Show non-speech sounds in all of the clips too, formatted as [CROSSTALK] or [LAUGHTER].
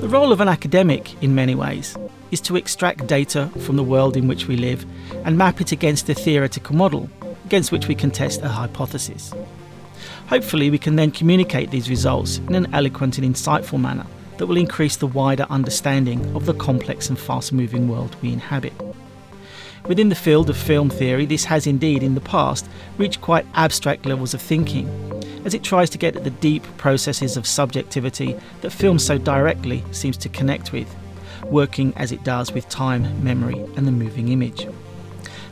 The role of an academic, in many ways, is to extract data from the world in which we live and map it against a theoretical model against which we can test a hypothesis. Hopefully, we can then communicate these results in an eloquent and insightful manner that will increase the wider understanding of the complex and fast moving world we inhabit. Within the field of film theory, this has indeed in the past reached quite abstract levels of thinking, as it tries to get at the deep processes of subjectivity that film so directly seems to connect with, working as it does with time, memory, and the moving image.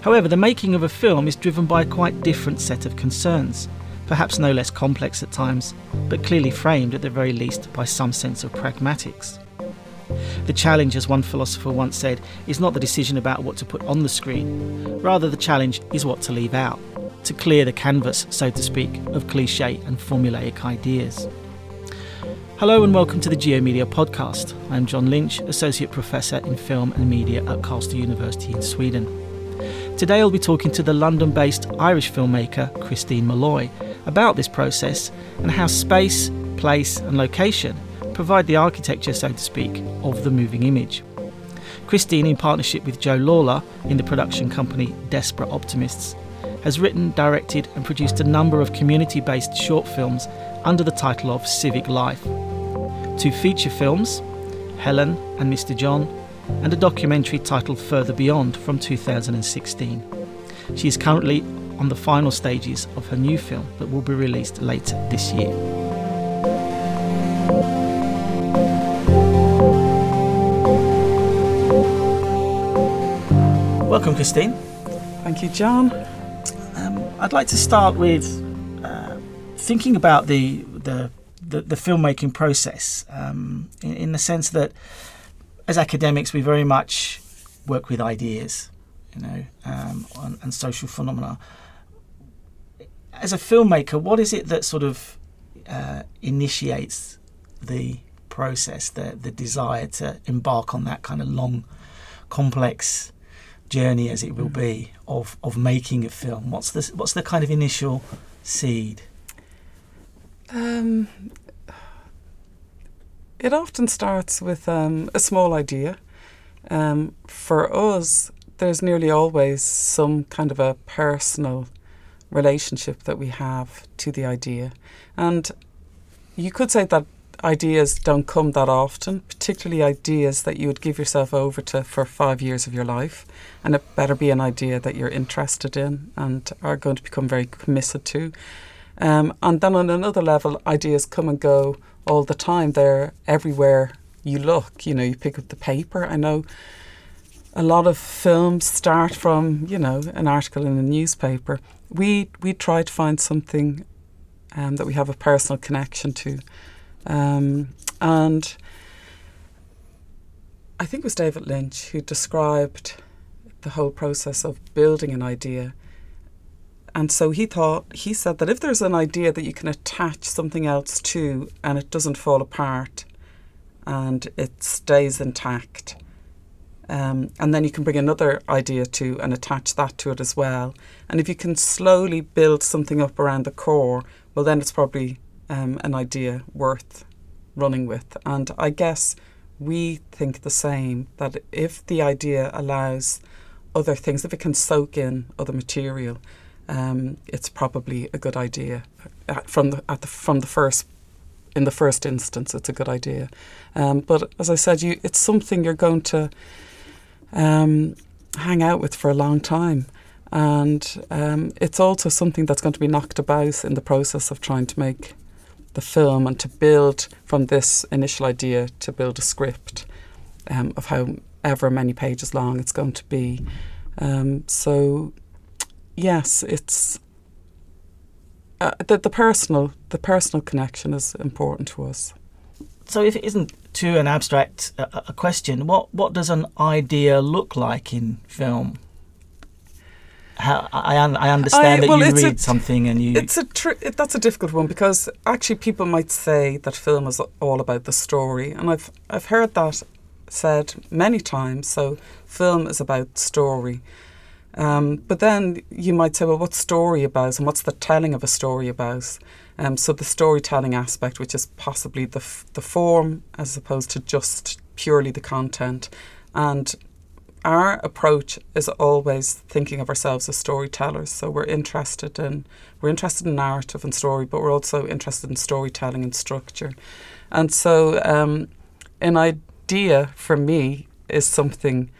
However, the making of a film is driven by a quite different set of concerns, perhaps no less complex at times, but clearly framed at the very least by some sense of pragmatics. The challenge, as one philosopher once said, is not the decision about what to put on the screen, rather, the challenge is what to leave out, to clear the canvas, so to speak, of cliche and formulaic ideas. Hello and welcome to the GeoMedia podcast. I'm John Lynch, Associate Professor in Film and Media at Karlstad University in Sweden. Today I'll be talking to the London based Irish filmmaker Christine Molloy about this process and how space, place, and location provide the architecture, so to speak, of the moving image. Christine, in partnership with Joe Lawlor in the production company Desperate Optimists, has written, directed, and produced a number of community based short films under the title of Civic Life. Two feature films, Helen and Mr. John, and a documentary titled Further Beyond from 2016. She is currently on the final stages of her new film that will be released later this year. Welcome, Christine. Thank you, John. Um, I'd like to start with uh, thinking about the, the the, the filmmaking process um, in, in, the sense that as academics we very much work with ideas, you know, um, and, and social phenomena. As a filmmaker, what is it that sort of uh, initiates the process, the the desire to embark on that kind of long, complex journey, as it will be, of of making a film? What's the what's the kind of initial seed? Um, it often starts with um, a small idea. Um, for us, there's nearly always some kind of a personal relationship that we have to the idea. And you could say that ideas don't come that often, particularly ideas that you would give yourself over to for five years of your life. And it better be an idea that you're interested in and are going to become very committed to. Um, and then on another level, ideas come and go all the time. They're everywhere you look. You know, you pick up the paper. I know a lot of films start from, you know, an article in a newspaper. We we try to find something um, that we have a personal connection to. Um, and I think it was David Lynch who described the whole process of building an idea and so he thought, he said that if there's an idea that you can attach something else to and it doesn't fall apart and it stays intact, um, and then you can bring another idea to and attach that to it as well. And if you can slowly build something up around the core, well, then it's probably um, an idea worth running with. And I guess we think the same that if the idea allows other things, if it can soak in other material, um, it's probably a good idea uh, from the, at the from the first in the first instance. It's a good idea, um, but as I said, you it's something you're going to um, hang out with for a long time, and um, it's also something that's going to be knocked about in the process of trying to make the film and to build from this initial idea to build a script um, of however many pages long it's going to be. Um, so yes, it's uh, the the personal the personal connection is important to us. So, if it isn't too an abstract uh, a question, what what does an idea look like in film? How, I I understand I, well, that you read a, something and you. It's a tr- it, that's a difficult one because actually people might say that film is all about the story, and I've I've heard that said many times. So film is about story, Um, but then you might say, well, what's story about, and what's the telling of a story about? Um, so the storytelling aspect, which is possibly the f- the form as opposed to just purely the content, and our approach is always thinking of ourselves as storytellers. So we're interested in we're interested in narrative and story, but we're also interested in storytelling and structure. And so, um, an idea for me is something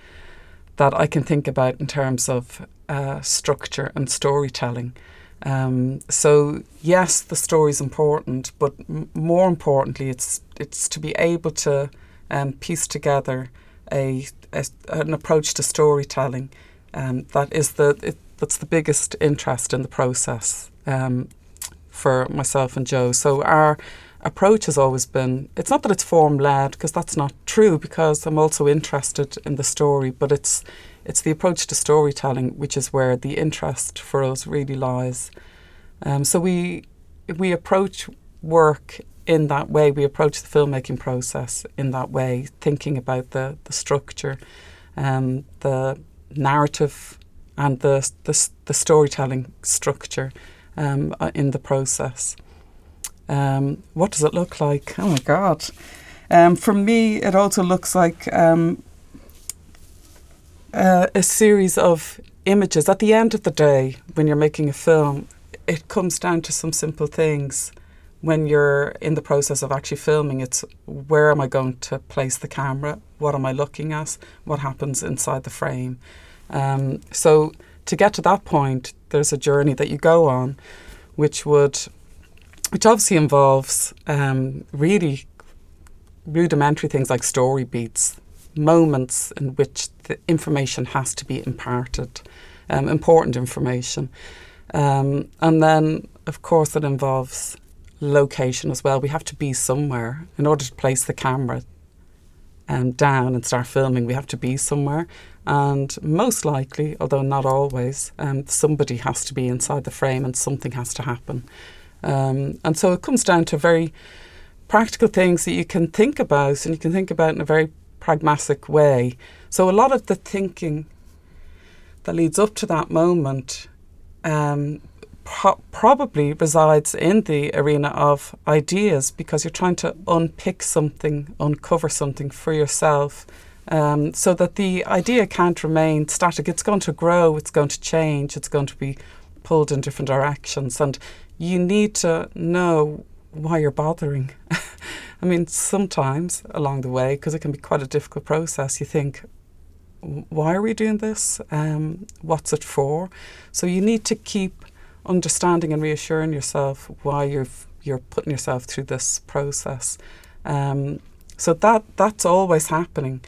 that I can think about in terms of uh, structure and storytelling. Um, so yes, the story is important, but m- more importantly, it's it's to be able to um, piece together a, a, an approach to storytelling um, that is the it, that's the biggest interest in the process um, for myself and Joe. So our approach has always been it's not that it's form led because that's not true because I'm also interested in the story, but it's it's the approach to storytelling which is where the interest for us really lies. Um, so we we approach work in that way. We approach the filmmaking process in that way, thinking about the the structure, um, the narrative, and the the, the storytelling structure um, uh, in the process. Um, what does it look like? Oh my God. Um, for me, it also looks like um, uh, a series of images. At the end of the day, when you're making a film, it comes down to some simple things. When you're in the process of actually filming, it's where am I going to place the camera? What am I looking at? What happens inside the frame? Um, so, to get to that point, there's a journey that you go on, which would which obviously involves um, really rudimentary things like story beats, moments in which the information has to be imparted, um, important information. Um, and then, of course, it involves location as well. We have to be somewhere in order to place the camera um, down and start filming. We have to be somewhere, and most likely, although not always, um, somebody has to be inside the frame and something has to happen. Um, and so it comes down to very practical things that you can think about and you can think about in a very pragmatic way. So a lot of the thinking that leads up to that moment um, pro- probably resides in the arena of ideas because you're trying to unpick something, uncover something for yourself. Um, so that the idea can't remain static. It's going to grow, it's going to change, it's going to be pulled in different directions. And you need to know why you're bothering. [LAUGHS] I mean, sometimes along the way, because it can be quite a difficult process, you think, why are we doing this? Um, what's it for? So you need to keep understanding and reassuring yourself why you're you're putting yourself through this process. Um, so that that's always happening,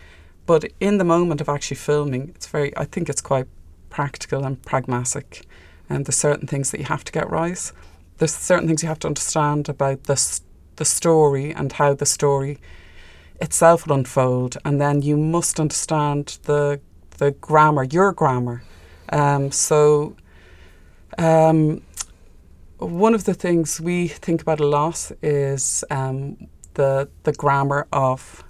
but in the moment of actually filming, it's very. I think it's quite practical and pragmatic, and there's certain things that you have to get right there's certain things you have to understand about this the story and how the story itself will unfold, and then you must understand the the grammar, your grammar. Um, so, um, one of the things we think about a lot is um, the the grammar of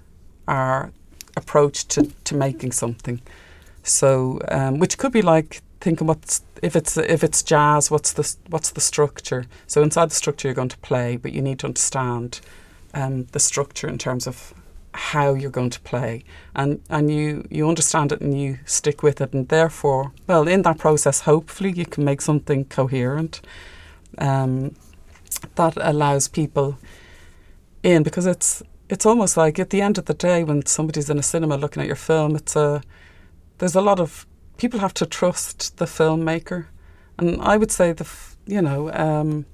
our approach to, to making something. So, um, which could be like thinking what's if it's if it's jazz, what's the what's the structure? So inside the structure, you're going to play, but you need to understand um, the structure in terms of how you're going to play, and and you you understand it and you stick with it, and therefore, well, in that process, hopefully, you can make something coherent um, that allows people in. Because it's it's almost like at the end of the day when somebody's in a cinema looking at your film, it's a there's a lot of people have to trust the filmmaker, and I would say the you know um,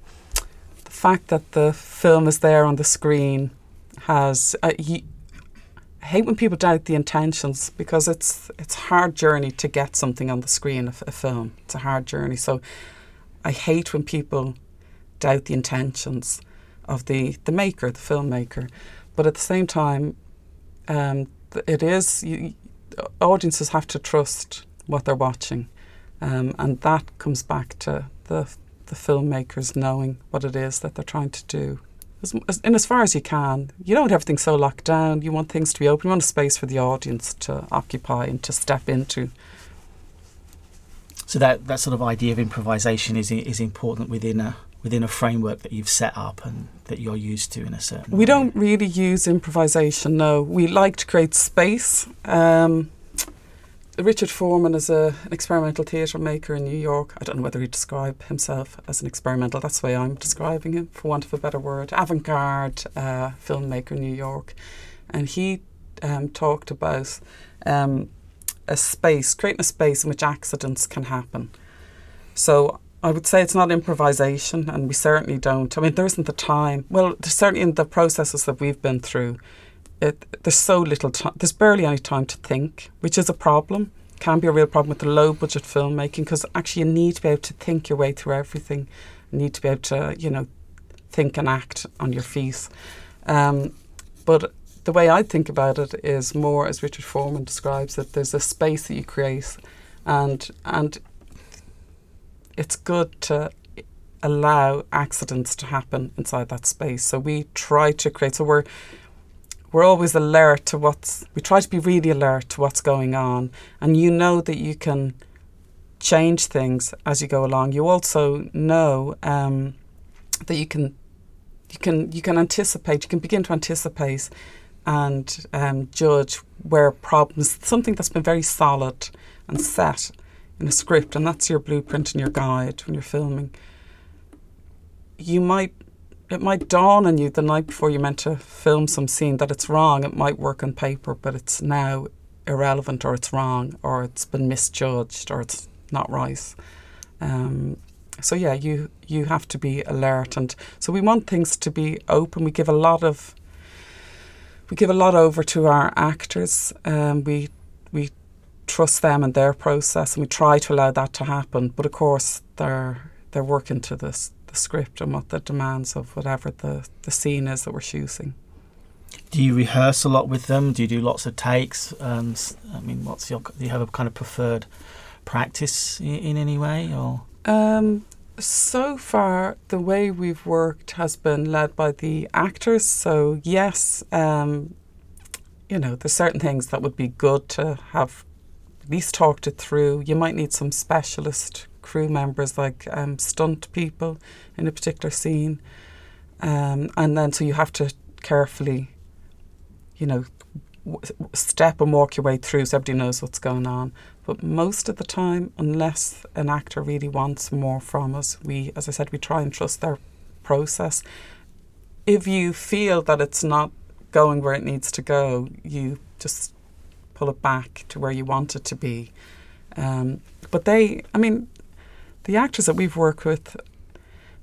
the fact that the film is there on the screen has. Uh, he, I hate when people doubt the intentions because it's it's a hard journey to get something on the screen of a film. It's a hard journey. So I hate when people doubt the intentions of the the maker, the filmmaker. But at the same time, um, it is you, audiences have to trust what they're watching. Um, and that comes back to the, the filmmakers knowing what it is that they're trying to do. As, as, in as far as you can, you don't want everything so locked down. You want things to be open. You want a space for the audience to occupy and to step into. So that, that sort of idea of improvisation is is important within a within a framework that you've set up and that you're used to in a certain. We way. don't really use improvisation. No, we like to create space. Um, Richard Foreman is a, an experimental theatre maker in New York. I don't know whether he'd describe himself as an experimental. That's the way I'm describing him, for want of a better word. Avant-garde uh, filmmaker in New York, and he um, talked about um, a space, creating a space in which accidents can happen. So I would say it's not improvisation, and we certainly don't. I mean, there isn't the time. Well, certainly in the processes that we've been through, it, there's so little time. There's barely any time to think, which is a problem. Can be a real problem with the low budget filmmaking because actually you need to be able to think your way through everything. You need to be able to, you know, think and act on your feet. Um, but the way I think about it is more as Richard Foreman describes it. There's a space that you create, and and it's good to allow accidents to happen inside that space. So we try to create. So we're we're always alert to what's. We try to be really alert to what's going on, and you know that you can change things as you go along. You also know um, that you can you can you can anticipate. You can begin to anticipate and um, judge where problems. Something that's been very solid and set in a script, and that's your blueprint and your guide when you're filming. You might it might dawn on you the night before you're meant to film some scene that it's wrong. It might work on paper, but it's now irrelevant, or it's wrong, or it's been misjudged, or it's not right. Um, so yeah, you you have to be alert, and so we want things to be open. We give a lot of we give a lot over to our actors. Um, we we trust them and their process, and we try to allow that to happen. But of course, they're they're working to this the script and what the demands of whatever the the scene is that we're shooting. Do you rehearse a lot with them? Do you do lots of takes? Um, I mean, what's your? Do you have a kind of preferred practice in, in any way, or? Um, so far, the way we've worked has been led by the actors. So yes, um, you know, there's certain things that would be good to have at least talked it through. You might need some specialist crew members, like um, stunt people, in a particular scene, um, and then so you have to carefully, you know, w- step and walk your way through so everybody knows what's going on. But most of the time, unless an actor really wants more from us, we, as I said, we try and trust their process. If you feel that it's not going where it needs to go, you just pull it back to where you want it to be. Um, but they, I mean, the actors that we've worked with,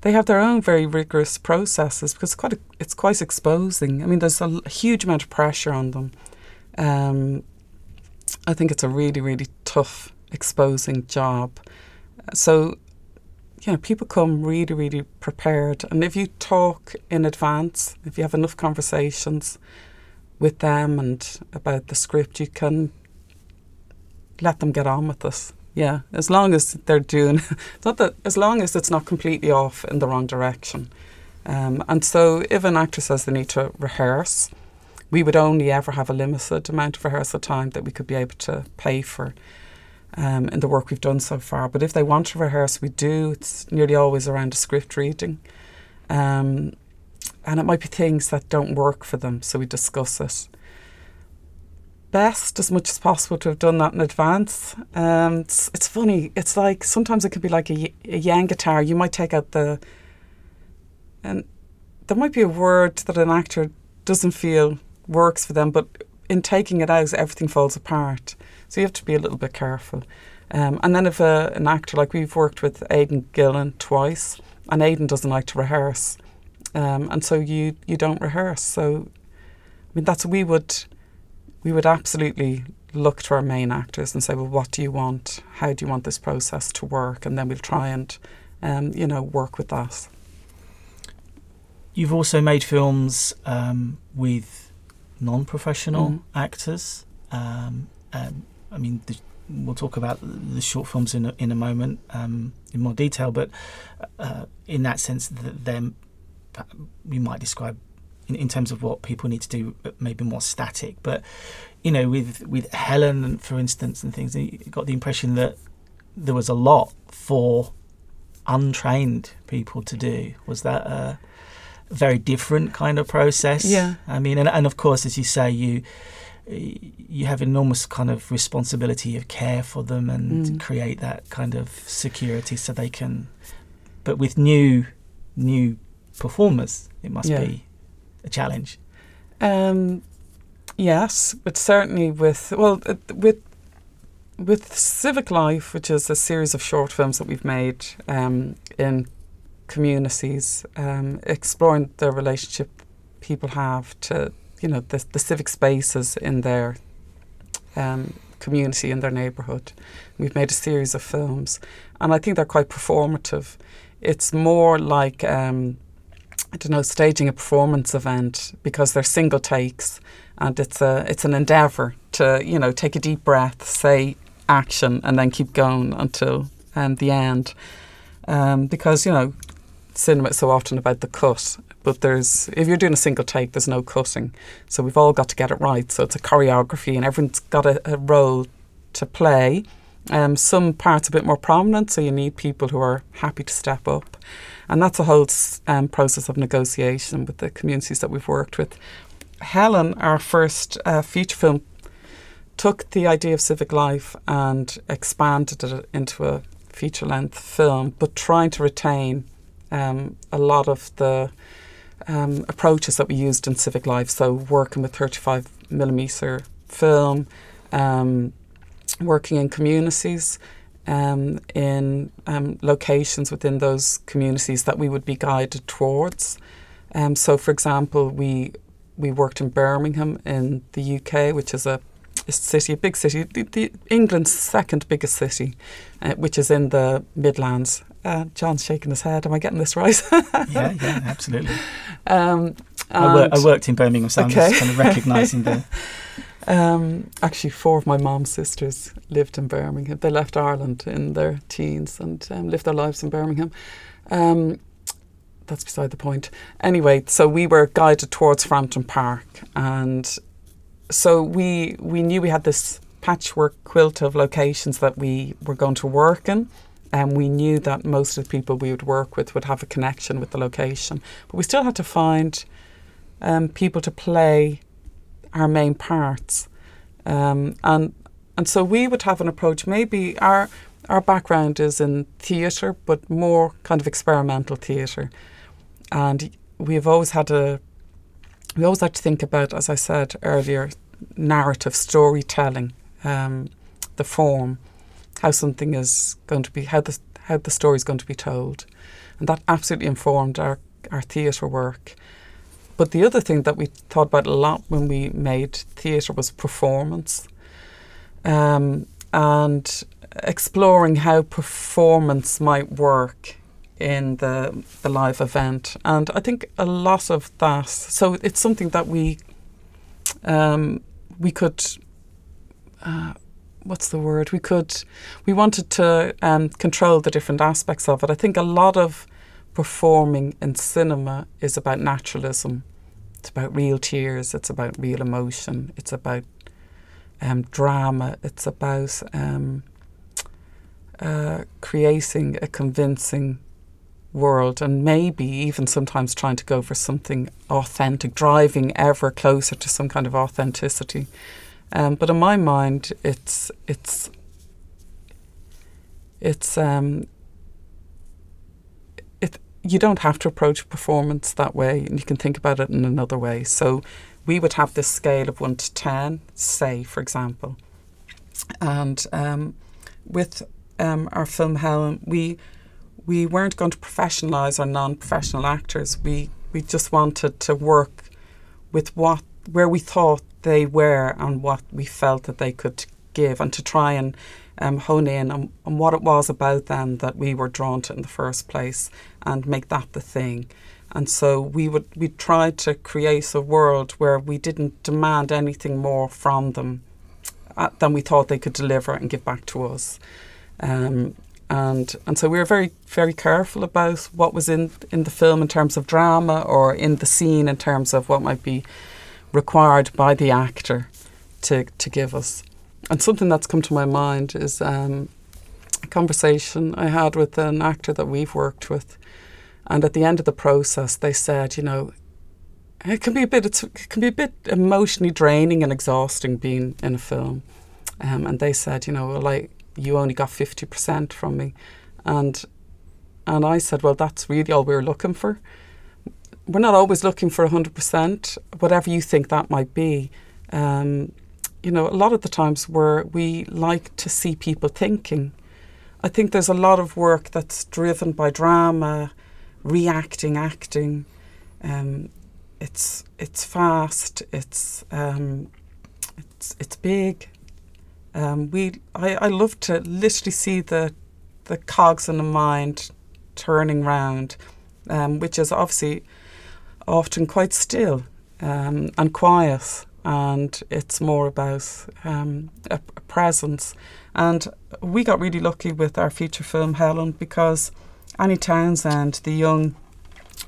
they have their own very rigorous processes because it's quite a, it's quite exposing. I mean, there's a, huge amount of pressure on them. Um, I think it's a really, really tough, exposing job. So, you know, people come really, really prepared. And if you talk in advance, if you have enough conversations with them and about the script, you can let them get on with this. Yeah, as long as they're doing, [LAUGHS] not that, as long as it's not completely off in the wrong direction. Um, and so, if an actor says they need to rehearse, we would only ever have a limited amount of rehearsal time that we could be able to pay for um, in the work we've done so far. But if they want to rehearse, we do. It's nearly always around a script reading. Um, and it might be things that don't work for them, so we discuss it. Best as much as possible to have done that in advance. Um, it's, it's funny. It's like sometimes it could be like a, a Jenga tower. You might take out the and there might be a word that an actor doesn't feel works for them, but in taking it out, everything falls apart. So you have to be a little bit careful. Um, and then if a, an actor, like we've worked with Aidan Gillen twice, and Aidan doesn't like to rehearse, um, and so you you don't rehearse. So, I mean, that's we would we would absolutely look to our main actors and say, well, what do you want? How do you want this process to work? And then we'll try and um, you know work with that. You've also made films um, with non-professional Mm. actors. Um, um, I mean, the, we'll talk about the short films in a, in a moment um, in more detail, but uh, in that sense, that them you might describe in, in terms of what people need to do, uh, maybe more static. But you know, with with Helen, for instance, and things, you got the impression that there was a lot for untrained people to do. Was that a very different kind of process? Yeah. I mean, and, and of course, as you say, you you have enormous kind of responsibility of care for them and Mm. create that kind of security so they can. But with new new performers, it must Yeah. be a challenge. Um, yes, but certainly with well uh, with with Civic Life, which is a series of short films that we've made um, in communities, um, exploring the relationship people have to you know the, the civic spaces in their um, community in their neighbourhood. We've made a series of films, and I think they're quite performative. It's more like um, I don't know, staging a performance event because they're single takes and it's a it's an endeavour to, you know, take a deep breath, say action and then keep going until um, the end. Um, because, you know, cinema is so often about the cut. But there's if you're doing a single take, there's no cutting. So we've all got to get it right. So it's a choreography and everyone's got a, a role to play. Um, some parts a bit more prominent, so you need people who are happy to step up. And that's a whole um, process of negotiation with the communities that we've worked with. Helen, our first uh, feature film, took the idea of civic life and expanded it into a feature length film, but trying to retain um, a lot of the um, approaches that we used in civic life. So, working with 35 millimeter film, um, working in communities, um, in um, locations within those communities that we would be guided towards. Um, so, for example, we we worked in Birmingham in the UK, which is a, a city, a big city, the, the England's second biggest city, uh, which is in the Midlands. Uh, John's shaking his head. Am I getting this right? [LAUGHS] yeah, yeah, absolutely. [LAUGHS] um, I, wor- I worked in Birmingham, so I'm Okay. just kind of recognising the. [LAUGHS] Um, actually, four of my mom's sisters lived in Birmingham. They left Ireland in their teens and um, lived their lives in Birmingham. Um, that's beside the point. Anyway, so we were guided towards Frampton Park, and so we we knew we had this patchwork quilt of locations that we were going to work in. And we knew that most of the people we would work with would have a connection with the location. But we still had to find um, people to play our main parts. Um, and and so we would have an approach. Maybe our our background is in theatre, but more kind of experimental theatre. And we've always had a we always had to think about, as I said earlier, narrative storytelling, um, the form, how something is going to be, how the how the story is going to be told, and that absolutely informed our our theatre work. But the other thing that we thought about a lot when we made theatre was performance, um, and exploring how performance might work in the the live event. And I think a lot of that. So it's something that we um, we could. Uh, what's the word? We could. We wanted to um, control the different aspects of it. I think a lot of performing in cinema is about naturalism. It's about real tears. It's about real emotion. It's about um, drama. It's about um, uh, creating a convincing world and maybe even sometimes trying to go for something authentic, driving ever closer to some kind of authenticity. Um, but in my mind, it's it's it's um. You don't have to approach performance that way, and you can think about it in another way. So, we would have this scale of one to ten, say, for example, and um, with um, our film Helen, we we weren't going to professionalize our non-professional actors. We we just wanted to work with what where we thought they were and what we felt that they could give, and to try and um, hone in on, on what it was about them that we were drawn to in the first place, and make that the thing. And so we would we tried to create a world where we didn't demand anything more from them uh, than we thought they could deliver and give back to us. Um, and and so we were very very careful about what was in in the film in terms of drama or in the scene in terms of what might be required by the actor to to give us. And something that's come to my mind is um, conversation I had with an actor that we've worked with, and at the end of the process, they said, you know, it can be a bit it can be a bit emotionally draining and exhausting being in a film, um, and they said, you know, like you only got fifty percent from me, and and I said, well, that's really all we're looking for. We're not always looking for 100%, whatever you think that might be. Um, you know, a lot of the times where we like to see people thinking. I think there's a lot of work that's driven by drama, reacting, acting. Um, it's it's fast. It's um, it's it's big. Um, we I, I love to literally see the the cogs in the mind turning round, um, which is obviously often quite still um, and quiet, and it's more about um, a, presence. And we got really lucky with our feature film Helen because Annie Townsend, the young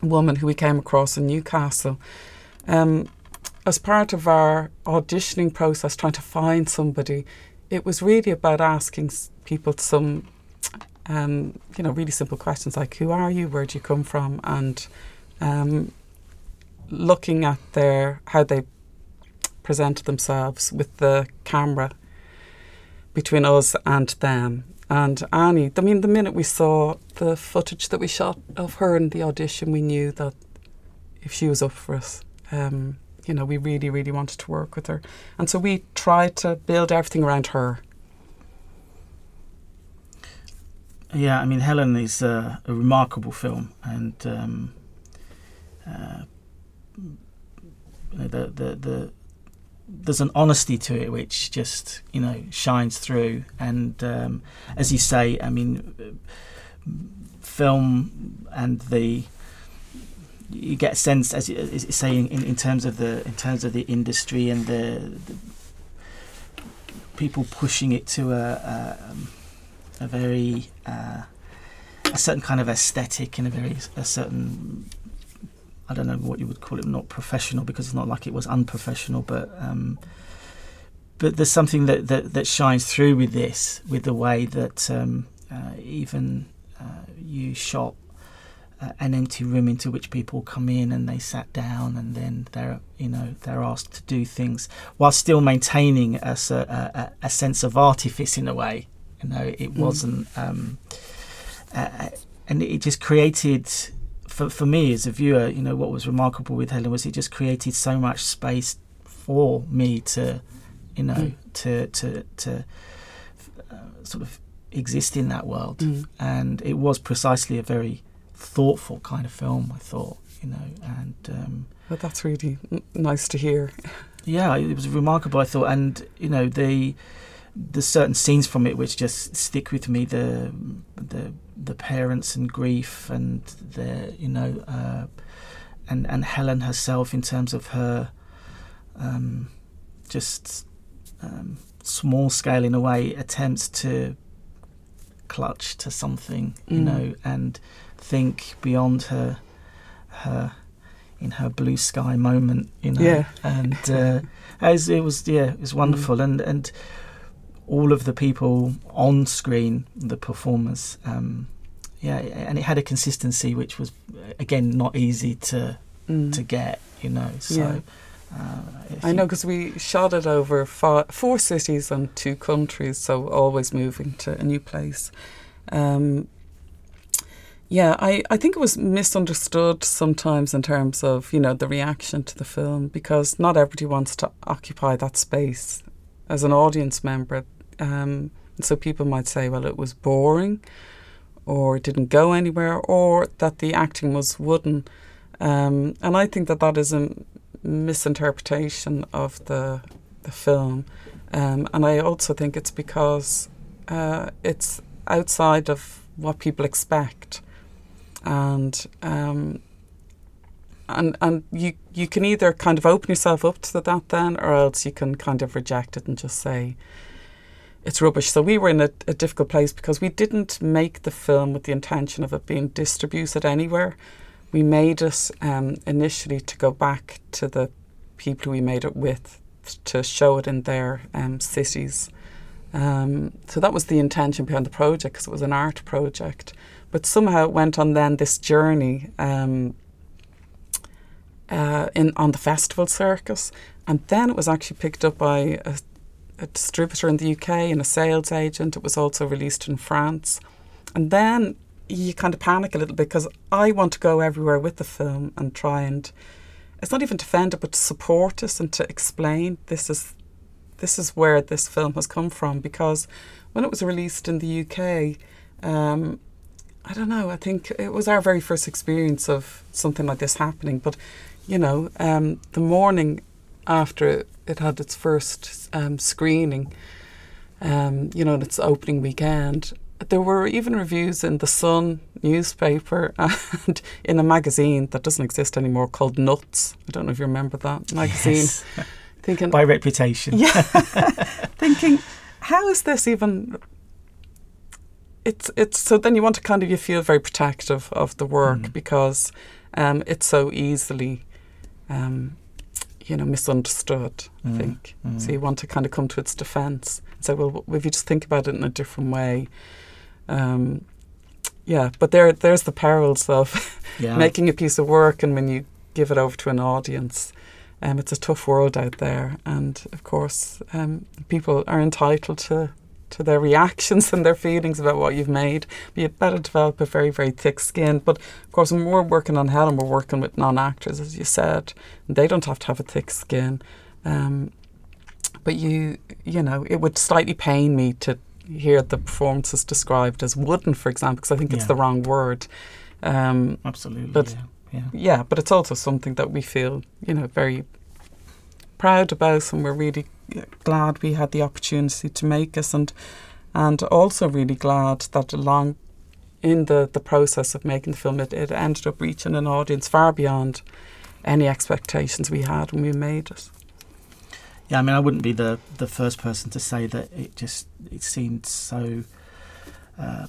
woman who we came across in Newcastle, um, as part of our auditioning process, trying to find somebody, it was really about asking people some um, you know, really simple questions like who are you, where do you come from, and um, looking at their how they presented themselves with the camera between us and them. And Annie, I mean, the minute we saw the footage that we shot of her in the audition, we knew that if she was up for us, um, you know, we really, really wanted to work with her. And so we tried to build everything around her. Yeah, I mean, Helen is a, a remarkable film, and um, uh, the, the the there's an honesty to it which just you know shines through. And um, as you say, I mean, film and the you get a sense as you, say in, in terms of the in terms of the industry and the, the people pushing it to a, a a very uh, a certain kind of aesthetic and a very a certain I don't know what you would call it, not professional because it's not like it was unprofessional, but um, but there's something that, that, that shines through with this, with the way that um, uh, even uh, you shot uh, an empty room into which people come in and they sat down and then they're you know they're asked to do things while still maintaining a, a, a sense of artifice in a way you know, it mm. wasn't, um, uh, and it just created. For, for me as a viewer, you know what was remarkable with Helen was it just created so much space for me to, you know, mm. to to to uh, sort of exist in that world, mm. and it was precisely a very thoughtful kind of film. I thought, you know, and um, well, that's really n- nice to hear. Yeah, it was remarkable. I thought, and you know, the there's certain scenes from it which just stick with me. The the the parents and grief and the you know uh, and and Helen herself in terms of her um, just um, small scale in a way attempts to clutch to something you mm. know and think beyond her her in her blue sky moment you know yeah. and uh, as it was yeah it was [LAUGHS] wonderful mm. and and all of the people on screen, the performers. Um, yeah, and it had a consistency which was again not easy to mm. to get. You know, so. Yeah. Uh, I know because we shot it over four, four, cities and two countries, so always moving to a new place. Um, yeah, I, I think it was misunderstood sometimes in terms of you know the reaction to the film because not everybody wants to occupy that space as an audience member. Um, so people might say, well, it was boring, or it didn't go anywhere, or that the acting was wooden. Um, and I think that that is a misinterpretation of the the film. Um, and I also think it's because uh, it's outside of what people expect, and um, and and you you can either kind of open yourself up to that then, or else you can kind of reject it and just say it's rubbish. So we were in a, a difficult place because we didn't make the film with the intention of it being distributed anywhere. We made it um, initially to go back to the people we made it with to show it in their um, cities. Um, so that was the intention behind the project because it was an art project. But somehow it went on then this journey um, uh, in on the festival circus, and then it was actually picked up by a, a distributor in the UK and a sales agent. It was also released in France, and then you kind of panic a little bit because I want to go everywhere with the film and try and it's not even defend it, but to support us and to explain this is this is where this film has come from. Because when it was released in the UK, um, I don't know. I think it was our very first experience of something like this happening. But you know, um, the morning after it had its first um, screening, um, you know, its opening weekend, there were even reviews in the Sun newspaper [LAUGHS] and in a magazine that doesn't exist anymore called Nuts. I don't know if you remember that magazine. Yes. [LAUGHS] Thinking By reputation. Yeah. [LAUGHS] thinking, how is this even it's it's so then you want to kind of you feel very protective of the work Mm. because um, it's so easily um, you know misunderstood. I Mm, think mm. so. You want to kind of come to its defence and say, well, if you just think about it in a different way, um, yeah. But there there's the perils of [LAUGHS] Yeah. making a piece of work and when you give it over to an audience. Um, it's a tough world out there, and of course, um, people are entitled to to their reactions [LAUGHS] and their feelings about what you've made. But you better develop a very, very thick skin. But of course, when we're working on Helen, we're working with non-actors, as you said, and they don't have to have a thick skin. Um, but you, you know, it would slightly pain me to hear the performances described as wooden, for example, because I think it's Yeah. the wrong word. Um, Absolutely. But- yeah. yeah. yeah, but it's also something that we feel, you know, very proud about, and we're really glad we had the opportunity to make us, and and also really glad that along in the the process of making the film, it, it ended up reaching an audience far beyond any expectations we had when we made it. Yeah, I mean, I wouldn't be the the first person to say that it just it seemed so uh,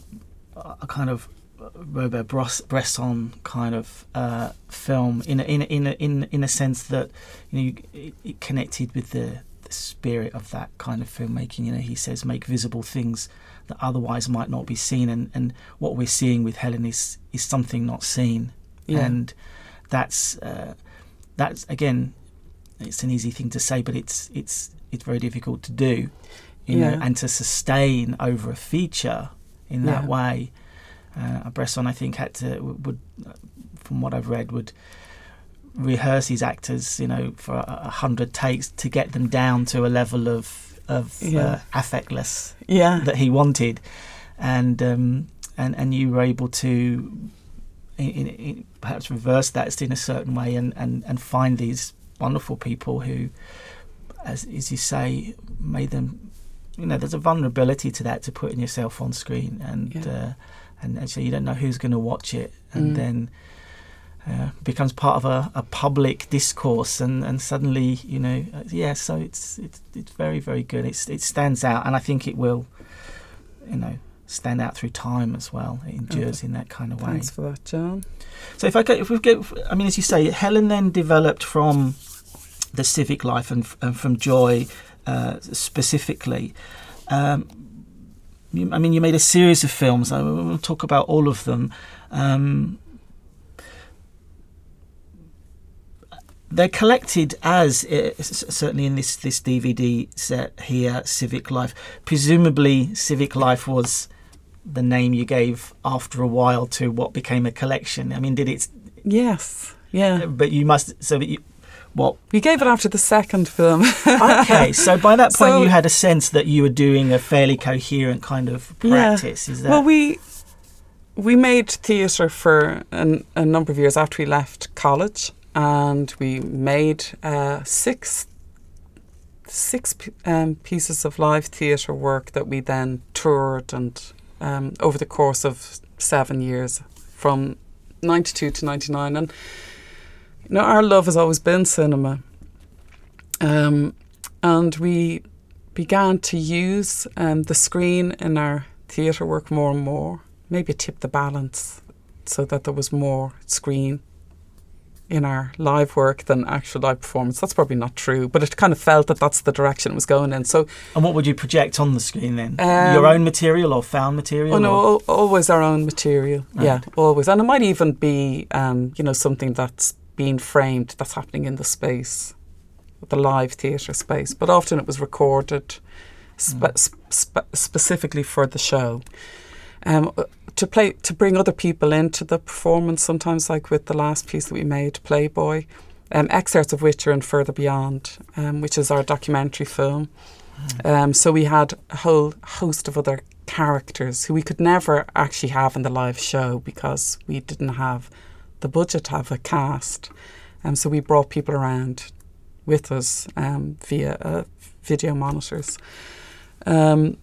a kind of Robert Bresson kind of uh, film in a, in a, in a, in in a sense that you know it, it connected with the spirit of that kind of filmmaking. You know, he says make visible things that otherwise might not be seen, and, and what we're seeing with Helen is is something not seen, Yeah. and that's uh, that's again it's an easy thing to say, but it's it's it's very difficult to do, you know, and to sustain over a feature in that Yeah. way. Uh, Bresson, I think, had to would, from what I've read, would rehearse these actors, you know, for a, a hundred takes to get them down to a level of of uh, affectless Yeah, that he wanted, and um, and and you were able to in, in, in perhaps reverse that in a certain way and, and, and find these wonderful people who, as as you say, made them. You know, there's a vulnerability to that to putting yourself on screen, and Yeah. uh, and actually you don't know who's going to watch it, and Mm. then. Uh, becomes part of a, a public discourse, and, and suddenly you know, uh, yeah. So it's it's it's very very good. It's it stands out, and I think it will, you know, stand out through time as well. It endures in that kind of way. thanks for that, John. So if I go, if we go, I mean, as you say, Helen then developed from the civic life and, and from Joy uh, specifically. Um, you, I mean, you made a series of films. I will talk about all of them. Um, they're collected as uh, certainly in this this DVD set here, Civic Life. Presumably, Civic Life was the name you gave after a while to what became a collection. I mean, did it? Yes, yeah. But you must. So you, what? We gave it after the second film. [LAUGHS] Okay, so by that point, So- you had a sense that you were doing a fairly coherent kind of Yeah. practice. Is that? Well, we we made theatre for an, a number of years after we left college, and we made uh, six six um, pieces of live theatre work that we then toured and um, over the course of seven years from 92 to 99 and you know our love has always been cinema. Um, and we began to use um, the screen in our theatre work more and more maybe tip the balance so that there was more screen in our live work than actual live performance. That's probably not true, but it kind of felt that that's the direction it was going in. So, And what would you project on the screen then? Um, Your own material or found material? oh no, or- always our own material. Yeah, always, and it might even be, um, you know, something that's being framed that's happening in the space, the live theatre space. But often it was recorded spe- spe- specifically for the show. Um, uh, to play to bring other people into the performance sometimes like with the last piece that we made playboy um, excerpts of which are in further beyond um, which is our documentary film. Um, so we had a whole host of other characters who we could never actually have in the live show because we didn't have the budget to have a cast. Um, so we brought people around with us um, via uh, video monitors. Um,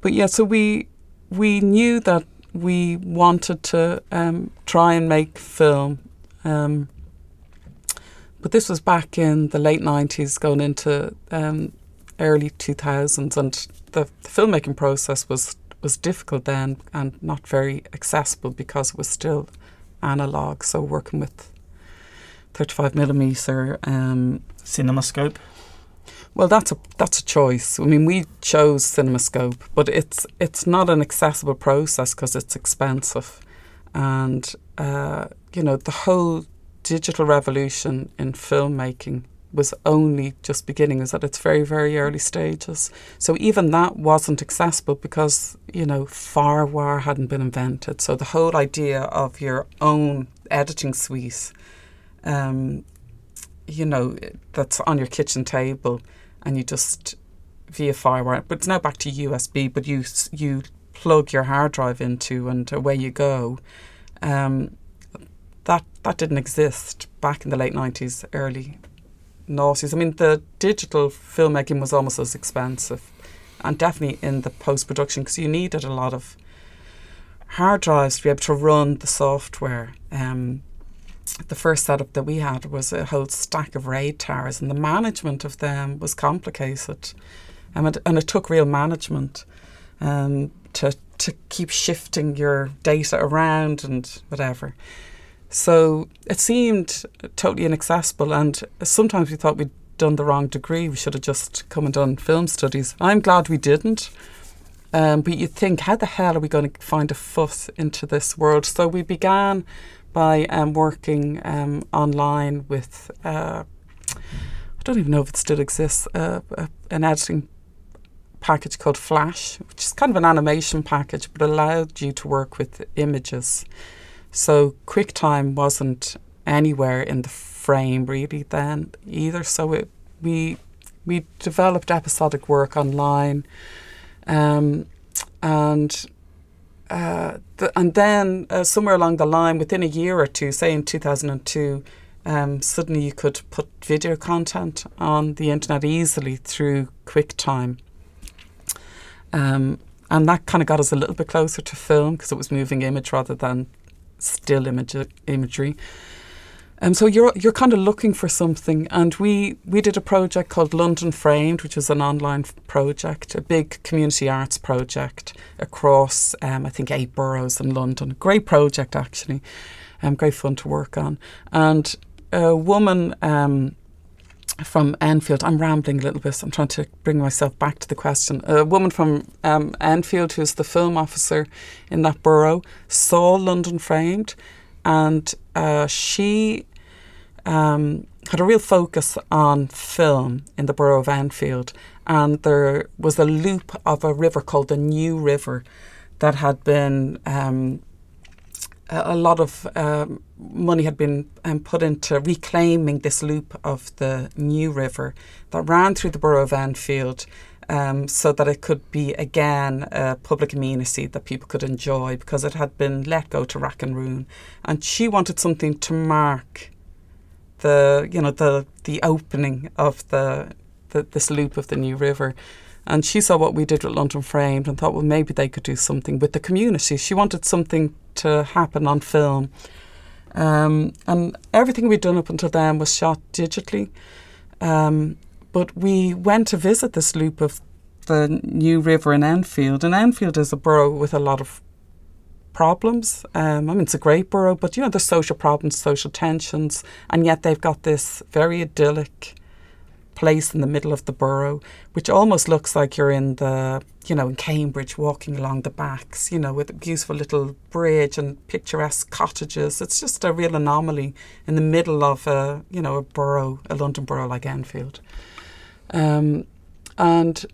but yeah so we we knew that we wanted to um, try and make film. Um, but this was back in the late 90s, going into um, early 2000s, and the, the filmmaking process was, was difficult then and not very accessible because it was still analog. So, working with 35 millimeter. Um, CinemaScope. Well, that's a that's a choice. I mean, we chose CinemaScope, but it's it's not an accessible process because it's expensive, and uh, you know the whole digital revolution in filmmaking was only just beginning. Is at its very very early stages. So even that wasn't accessible because you know FireWire hadn't been invented. So the whole idea of your own editing suite. Um, you know, that's on your kitchen table and you just via FireWire, but it's now back to USB, but you you plug your hard drive into and away you go. Um, that that didn't exist back in the late nineties, early noughties. I mean, the digital filmmaking was almost as expensive, and definitely in the post production because you needed a lot of hard drives to be able to run the software. Um, the first setup that we had was a whole stack of RAID towers, and the management of them was complicated, um, and, and it took real management um, to to keep shifting your data around and whatever. So it seemed totally inaccessible, and sometimes we thought we'd done the wrong degree. We should have just come and done film studies. I'm glad we didn't. Um, but you think, how the hell are we going to find a fuss into this world? So we began by um, working um, online with, uh, I don't even know if it still exists, uh, uh, an editing package called Flash, which is kind of an animation package, but allowed you to work with images. So QuickTime wasn't anywhere in the frame really then either. So it, we we developed episodic work online, um, and uh, and then uh, somewhere along the line, within a year or two, say in two thousand and two. Um, suddenly, you could put video content on the internet easily through QuickTime. Um, and that kind of got us a little bit closer to film because it was moving image rather than still image, imagery. Um, so you're you're kind of looking for something, and we we did a project called London Framed, which is an online project, a big community arts project across um, I think eight boroughs in London. Great project actually, um, great fun to work on, and a woman. Um, from Enfield. I'm rambling a little bit. I'm trying to bring myself back to the question. A woman from um, Enfield, who's the film officer in that borough, saw London Framed, and uh, she um, had a real focus on film in the borough of Enfield. And there was a loop of a river called the New River that had been um, a lot of um, money had been um, put into reclaiming this loop of the New River that ran through the borough of Enfield um, so that it could be again a public amenity that people could enjoy because it had been let go to rack and ruin. And she wanted something to mark the you know the the opening of the, the this loop of the New River. And she saw what we did with London Framed and thought, well, maybe they could do something with the community. She wanted something to happen on film. Um, and everything we'd done up until then was shot digitally. Um, but we went to visit this loop of the New River in Enfield. And Enfield is a borough with a lot of problems. Um, I mean, it's a great borough, but you know, there's social problems, social tensions, and yet they've got this very idyllic place in the middle of the borough, which almost looks like you're in the, you know, in Cambridge, walking along the backs, you know, with a beautiful little bridge and picturesque cottages. It's just a real anomaly in the middle of a, you know, a borough, a London borough like Enfield. Um, and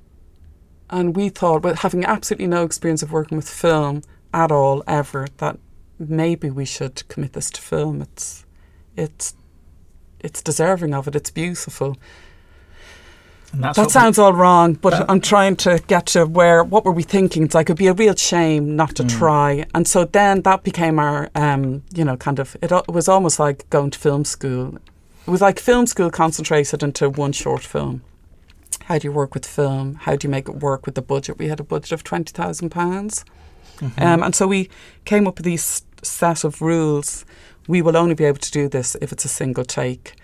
and we thought, with having absolutely no experience of working with film at all ever, that maybe we should commit this to film. It's it's it's deserving of it. It's beautiful that sounds we, all wrong, but that, I'm trying to get to where what were we thinking? It's like it'd be a real shame not to mm. try, and so then that became our, um, you know, kind of. It, it was almost like going to film school. It was like film school concentrated into one short film. How do you work with film? How do you make it work with the budget? We had a budget of twenty thousand pounds, mm-hmm. um, and so we came up with these set of rules. We will only be able to do this if it's a single take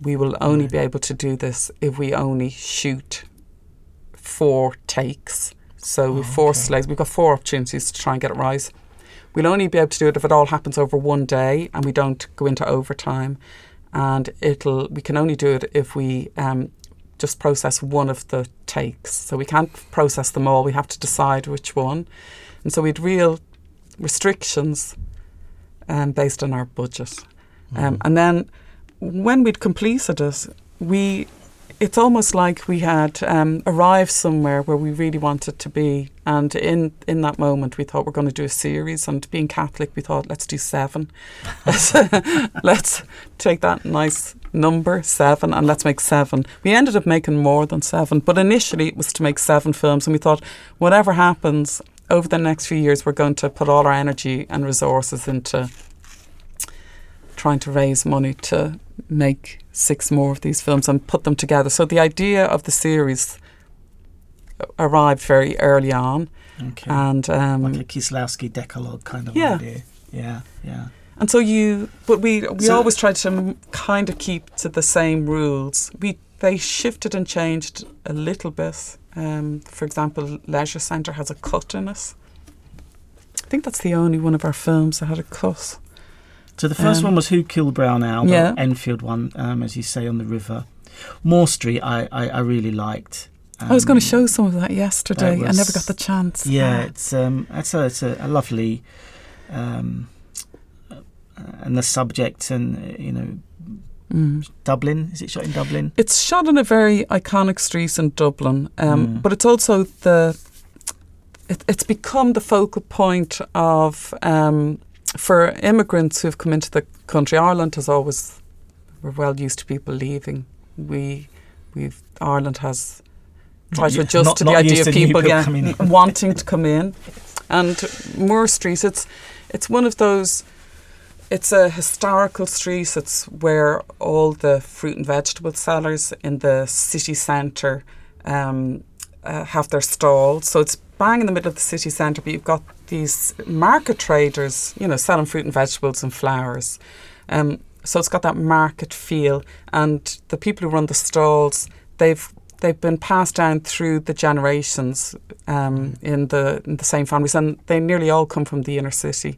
we will only be able to do this if we only shoot four takes. So oh, we've four okay. slates. We've got four opportunities to try and get it right. We'll only be able to do it if it all happens over one day and we don't go into overtime. And it'll we can only do it if we um, just process one of the takes. So we can't process them all. We have to decide which one. And so we had real restrictions um, based on our budget. Mm. Um, and then when we'd completed it, we it's almost like we had um, arrived somewhere where we really wanted to be. And in, in that moment, we thought we're going to do a series. And being Catholic, we thought, let's do seven. [LAUGHS] let's take that nice number, seven, and let's make seven. We ended up making more than seven. But initially, it was to make seven films. And we thought, whatever happens over the next few years, we're going to put all our energy and resources into trying to raise money to make six more of these films and put them together. So the idea of the series arrived very early on. Okay. And um, like a Kieslowski Decalogue kind of yeah. idea. Yeah, yeah. And so you, but we we so always tried to kind of keep to the same rules. We they shifted and changed a little bit. Um, for example, Leisure Centre has a cut in it. I think that's the only one of our films that had a cut. So the first um, one was Who Killed Brown Owl, yeah. the Enfield one, um, as you say, on the river. Moore Street, I, I, I really liked. I was going to um, show some of that yesterday. Was, I never got the chance. Yeah, it's um, it's a, it's a, a lovely, um, and the subject, and you know, Mm. Dublin? Is it shot in Dublin? It's shot in a very iconic street in Dublin, um, mm. but it's also the. It, it's become the focal point of um, for immigrants who've come into the country, Ireland has always we're well used to people leaving. We we've Ireland has tried to adjust not, to the idea of people, people yeah, [LAUGHS] wanting to come in. And Moore Street, it's it's one of those. It's a historical street. It's where all the fruit and vegetable sellers in the city centre um, uh, have their stalls. So it's bang in the middle of the city centre, but you've got these market traders, you know, selling fruit and vegetables and flowers. Um, so it's got that market feel, and the people who run the stalls, they've they've been passed down through the generations um, in the in the same families, and they nearly all come from the inner city.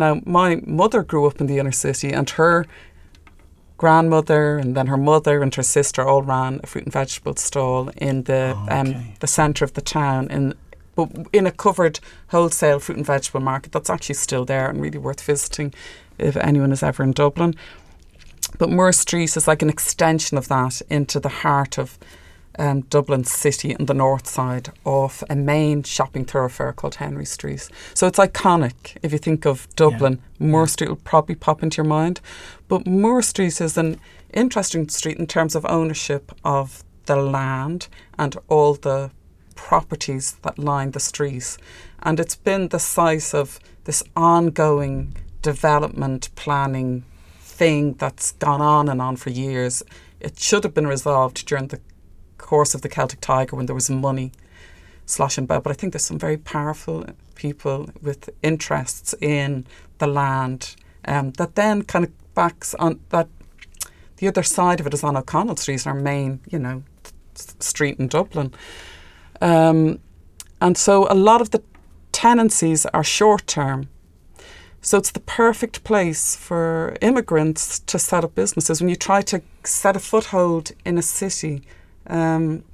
Now, my mother grew up in the inner city, and her grandmother and then her mother and her sister all ran a fruit and vegetable stall in the oh, um, okay. um, the centre of the town in but in a covered wholesale fruit and vegetable market that's actually still there and really worth visiting if anyone is ever in Dublin. But Moore Street is like an extension of that into the heart of um, Dublin City on the north side of a main shopping thoroughfare called Henry Street. So it's iconic. If you think of Dublin, yeah. Moore Street will probably pop into your mind. But Moore Street is an interesting street in terms of ownership of the land and all the properties that line the street. And it's been the site of this ongoing development planning thing that's gone on and on for years. It should have been resolved during the course of the Celtic Tiger when there was money sloshing about. But I think there's some very powerful people with interests in the land um, that then kind of backs on that. The other side of it is on O'Connell Street, our main, you know, street in Dublin. Um, and so a lot of the tenancies are short term. So it's the perfect place for immigrants to set up businesses. When you try to set a foothold in a city, um,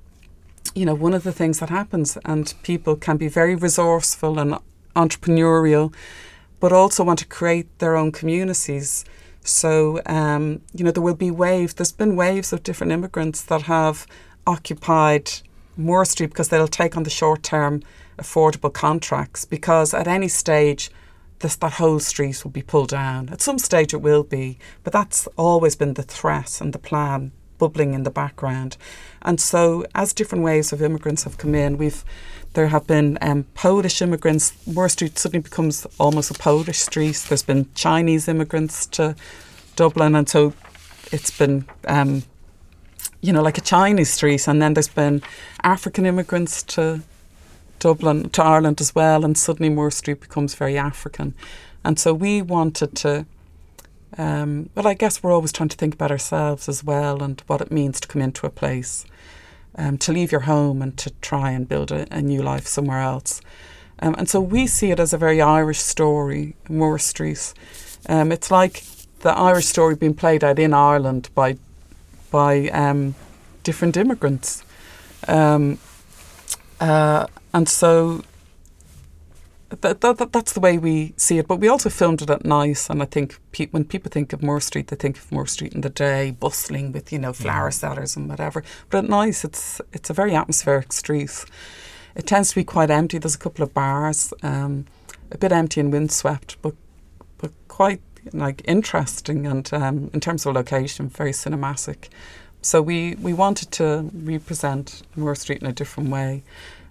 you know, one of the things that happens, and people can be very resourceful and entrepreneurial, but also want to create their own communities. So, um, you know, there will be waves. There's been waves of different immigrants that have occupied Moore Street because they'll take on the short term affordable contracts because at any stage this, that whole street will be pulled down. At some stage it will be, but that's always been the threat and the plan bubbling in the background. And so as different waves of immigrants have come in, we've there have been um, Polish immigrants. Moore Street suddenly becomes almost a Polish street. There's been Chinese immigrants to Dublin, and so it's been um, you know, like a Chinese street, and then there's been African immigrants to Dublin, to Ireland as well, and suddenly Moore Street becomes very African. And so we wanted to, um, well, I guess we're always trying to think about ourselves as well and what it means to come into a place, um, to leave your home and to try and build a, a new life somewhere else. Um, and so we see it as a very Irish story, Moore Street. Um, it's like the Irish story being played out in Ireland by by um, different immigrants. Um, uh, and so that, that, that's the way we see it. But we also filmed it at night, and I think pe- when people think of Moore Street, they think of Moore Street in the day, bustling with you know flower sellers and whatever. But at night, it's it's a very atmospheric street. It tends to be quite empty. There's a couple of bars, um, a bit empty and windswept, but but quite like interesting and um, in terms of location, very cinematic. So we, we wanted to represent Moore Street in a different way.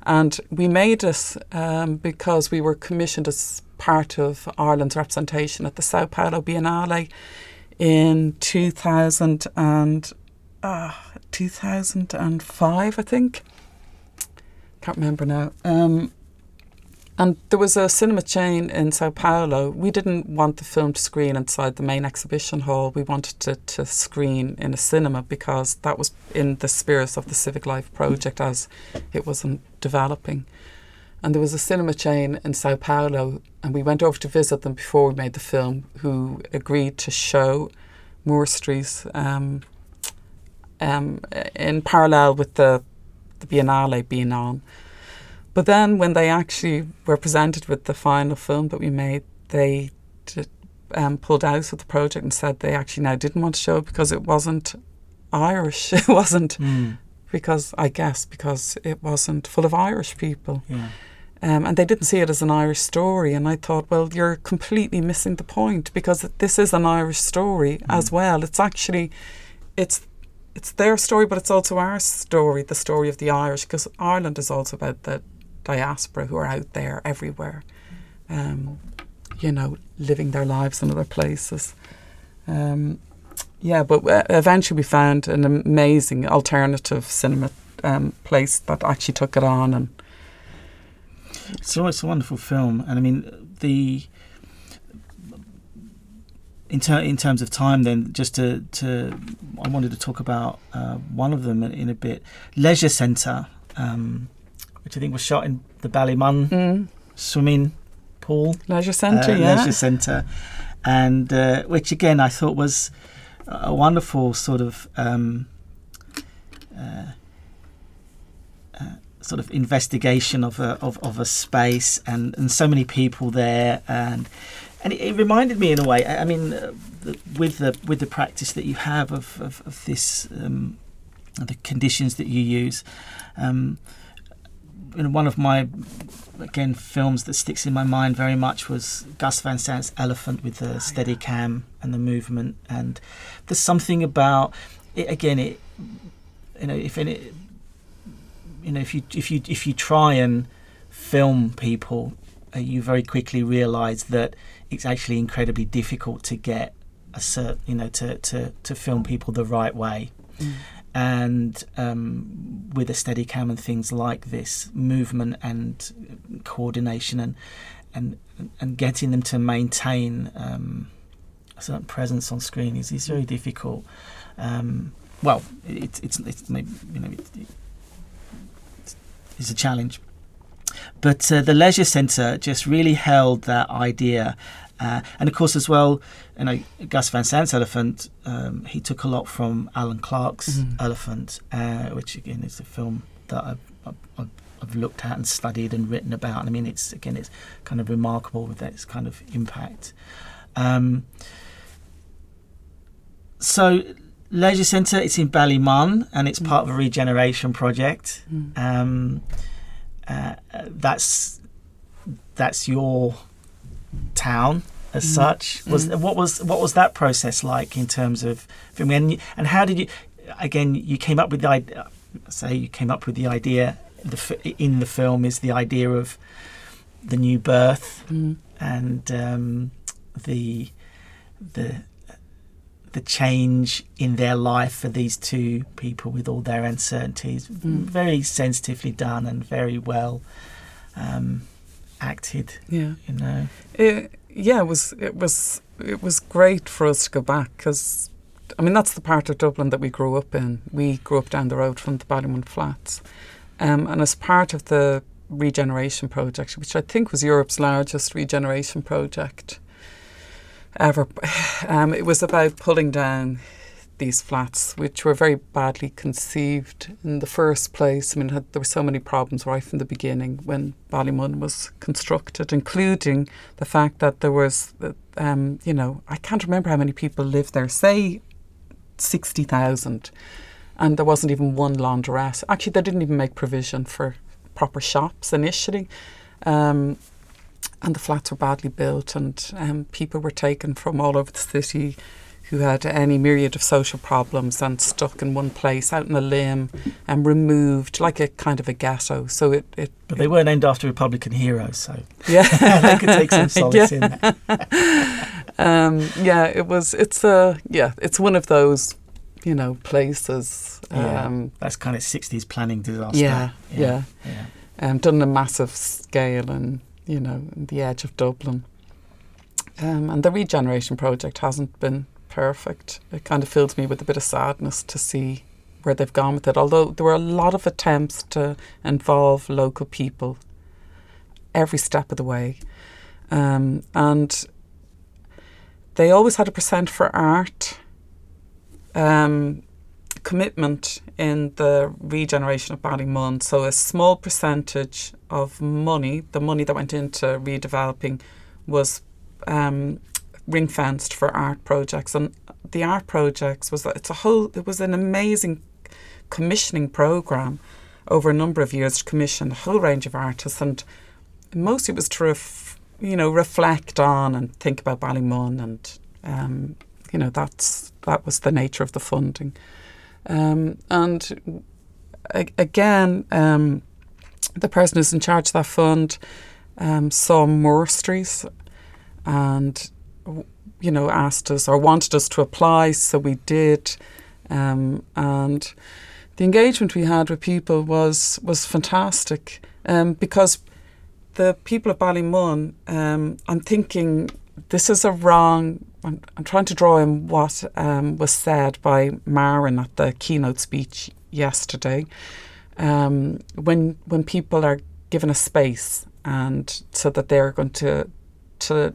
And we made it um, because we were commissioned as part of Ireland's representation at the Sao Paulo Biennale in 2000 and, uh, 2005, I think. Can't remember now. Um, and there was a cinema chain in Sao Paulo. We didn't want the film to screen inside the main exhibition hall. We wanted it to screen in a cinema because that was in the spirit of the Civic Life project as it was developing. And there was a cinema chain in Sao Paulo, and we went over to visit them before we made the film, who agreed to show Moore Street um, um, in parallel with the, the Biennale being on. But then when they actually were presented with the final film that we made, they did, um, pulled out of the project and said they actually now didn't want to show it because it wasn't Irish. [LAUGHS] It wasn't Mm. because I guess because it wasn't full of Irish people. Yeah. Um, and they didn't see it as an Irish story. And I thought, well, you're completely missing the point because this is an Irish story as well. It's actually, it's it's their story, but it's also our story, the story of the Irish, because Ireland is also about the diaspora who are out there everywhere, um, you know, living their lives in other places. Um, yeah, but uh, eventually we found an amazing alternative cinema um, place that actually took it on and So it's a wonderful film, and I mean the in, ter- in terms of time. Then just to, to I wanted to talk about uh, one of them in, a bit. Leisure Centre, um, which I think was shot in the Ballymun mm, swimming pool. leisure centre. uh, yeah, Leisure Centre, and uh, which again I thought was a wonderful sort of um, uh, uh, sort of investigation of a of, of a space and, and so many people there and and it, it reminded me in a way I, I mean uh, the, with the with the practice that you have of of, of this um, the conditions that you use um, in one of my again films that sticks in my mind very much was Gus Van Sant's Elephant with the Steadicam and the movement. And there's something about it again it you know if it you know if you if you if you try and film people uh, you very quickly realize that it's actually incredibly difficult to get a cert you know to to to film people the right way. Mm. And um, with a Steadicam and things like this movement and coordination and and and getting them to maintain um, a certain presence on screen is, is very difficult. Um, well it's it's it's maybe you know it, it, it's a challenge. But uh, the leisure centre just really held that idea Uh, and of course, as well, you know, Gus Van Sant's Elephant, um, he took a lot from Alan Clarke's Mhm. Elephant, uh, which again is a film that I've, I've, I've looked at and studied and written about. And I mean, it's again, it's kind of remarkable with its kind of impact. Um, so, Leisure Centre, it's in Ballymun and it's part of a regeneration project. Mm. Um, uh, that's that's your town as Mm. such. Was Mm. what was what was that process like in terms of filming? And, and how did you? Again, you came up with the idea. Say you came up with the idea. The in the film is the idea of the new birth Mm. and um, the the the change in their life for these two people with all their uncertainties. Mm. Very sensitively done and very well um, acted. Yeah. You know. It, yeah, it was it was it was great for us to go back because I mean that's the part of Dublin that we grew up in. We grew up down the road from the Ballymun Flats, um, and as part of the regeneration project, which I think was Europe's largest regeneration project ever, [SIGHS] um, it was about pulling down these flats, which were very badly conceived in the first place. I mean, had, there were so many problems right from the beginning when Ballymun was constructed, including the fact that there was, um, you know, I can't remember how many people lived there, say 60,000, and there wasn't even one laundress. Actually, they didn't even make provision for proper shops initially. Um, and the flats were badly built, and um, people were taken from all over the city who had any myriad of social problems and stuck in one place out in a limb and removed like a kind of a ghetto. So it, it But they were named after Republican heroes, so [LAUGHS] yeah [LAUGHS] they could take some solace in that. [LAUGHS] um, yeah it was it's a yeah it's one of those you know places Yeah. um, That's kind of 60s planning disaster. yeah yeah, yeah. Um, done on a massive scale and you know in the edge of Dublin. Um, and the regeneration project hasn't been perfect. It kind of fills me with a bit of sadness to see where they've gone with it. Although there were a lot of attempts to involve local people every step of the way, um, and they always had a percent for art. Um, commitment in the regeneration of Ballymun. So a small percentage of money, the money that went into redeveloping, was um, ring fenced for art projects. And the art projects was it's a whole. It was an amazing commissioning program over a number of years to commission a whole range of artists, and mostly it was to ref, you know reflect on and think about Ballymun, and um, you know that's that was the nature of the funding. Um, and a- again, um, the person who's in charge of that fund um, saw more streets and, you know, asked us or wanted us to apply, so we did. Um, and the engagement we had with people was was fantastic um, because the people of Ballymun, um, I'm thinking this is a wrong. I'm, I'm trying to draw in what um, was said by Marin at the keynote speech yesterday. Um, when when people are given a space and so that they're going to to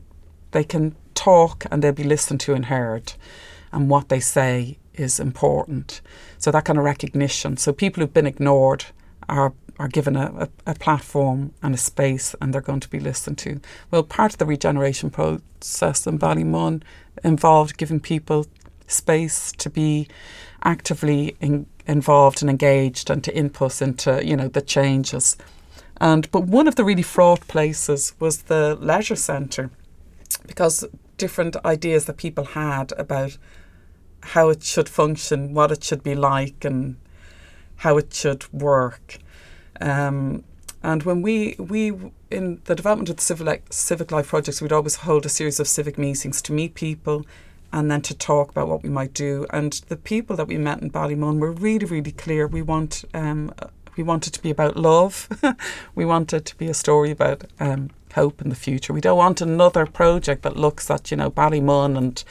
they can talk and they'll be listened to and heard, and what they say is important. So that kind of recognition. So people who've been ignored are are given a, a, a platform and a space and they're going to be listened to. Well, part of the regeneration process in Ballymun involved giving people space to be actively in, involved and engaged and to input into, you know, the changes. And but one of the really fraught places was the leisure centre because different ideas that people had about how it should function, what it should be like and how it should work. Um, and when we we in the development of the civic civic life projects, we'd always hold a series of civic meetings to meet people, and then to talk about what we might do. And the people that we met in Ballymun were really really clear. We want um, we it to be about love. [LAUGHS] we want it to be a story about um, hope in the future. We don't want another project that looks at you know Ballymun and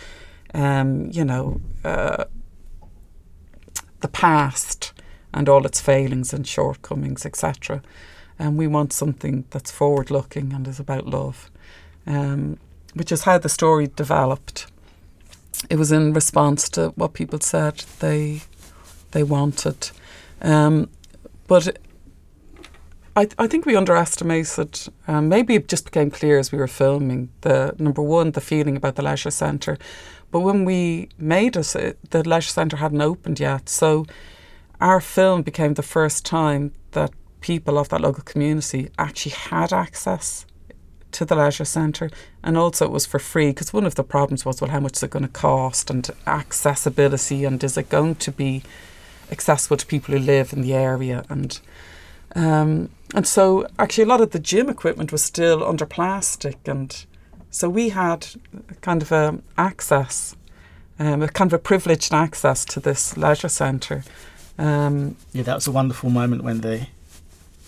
um, you know uh, the past and all its failings and shortcomings, etc. And we want something that's forward looking and is about love. Um, which is how the story developed. It was in response to what people said they they wanted, um, but I, I think we underestimated. Um, maybe it just became clear as we were filming the number one, the feeling about the leisure centre, but when we made it, it the leisure centre hadn't opened yet, so our film became the first time that people of that local community actually had access to the leisure centre. And also it was for free because one of the problems was well how much is it going to cost? And accessibility and is it going to be accessible to people who live in the area? And um, and so actually a lot of the gym equipment was still under plastic and so we had kind of a access um, a kind of a privileged access to this leisure centre um, yeah that was a wonderful moment when the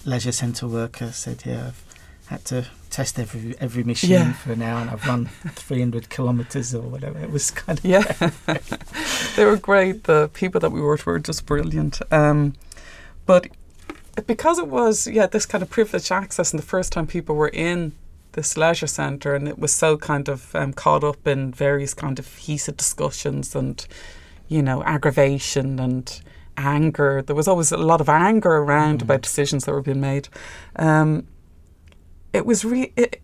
leisure centre worker said yeah I've had to test every every machine yeah. for an hour and I've run [LAUGHS] 300 kilometres or whatever. It was kind of. Yeah. [LAUGHS] they were great. The people that we worked with were just brilliant. Um, but because it was, yeah, this kind of privileged access and the first time people were in this leisure centre and it was so kind of um, caught up in various kind of heated discussions and, you know, aggravation and anger. There was always a lot of anger around mm. about decisions that were being made. Um, it was re- it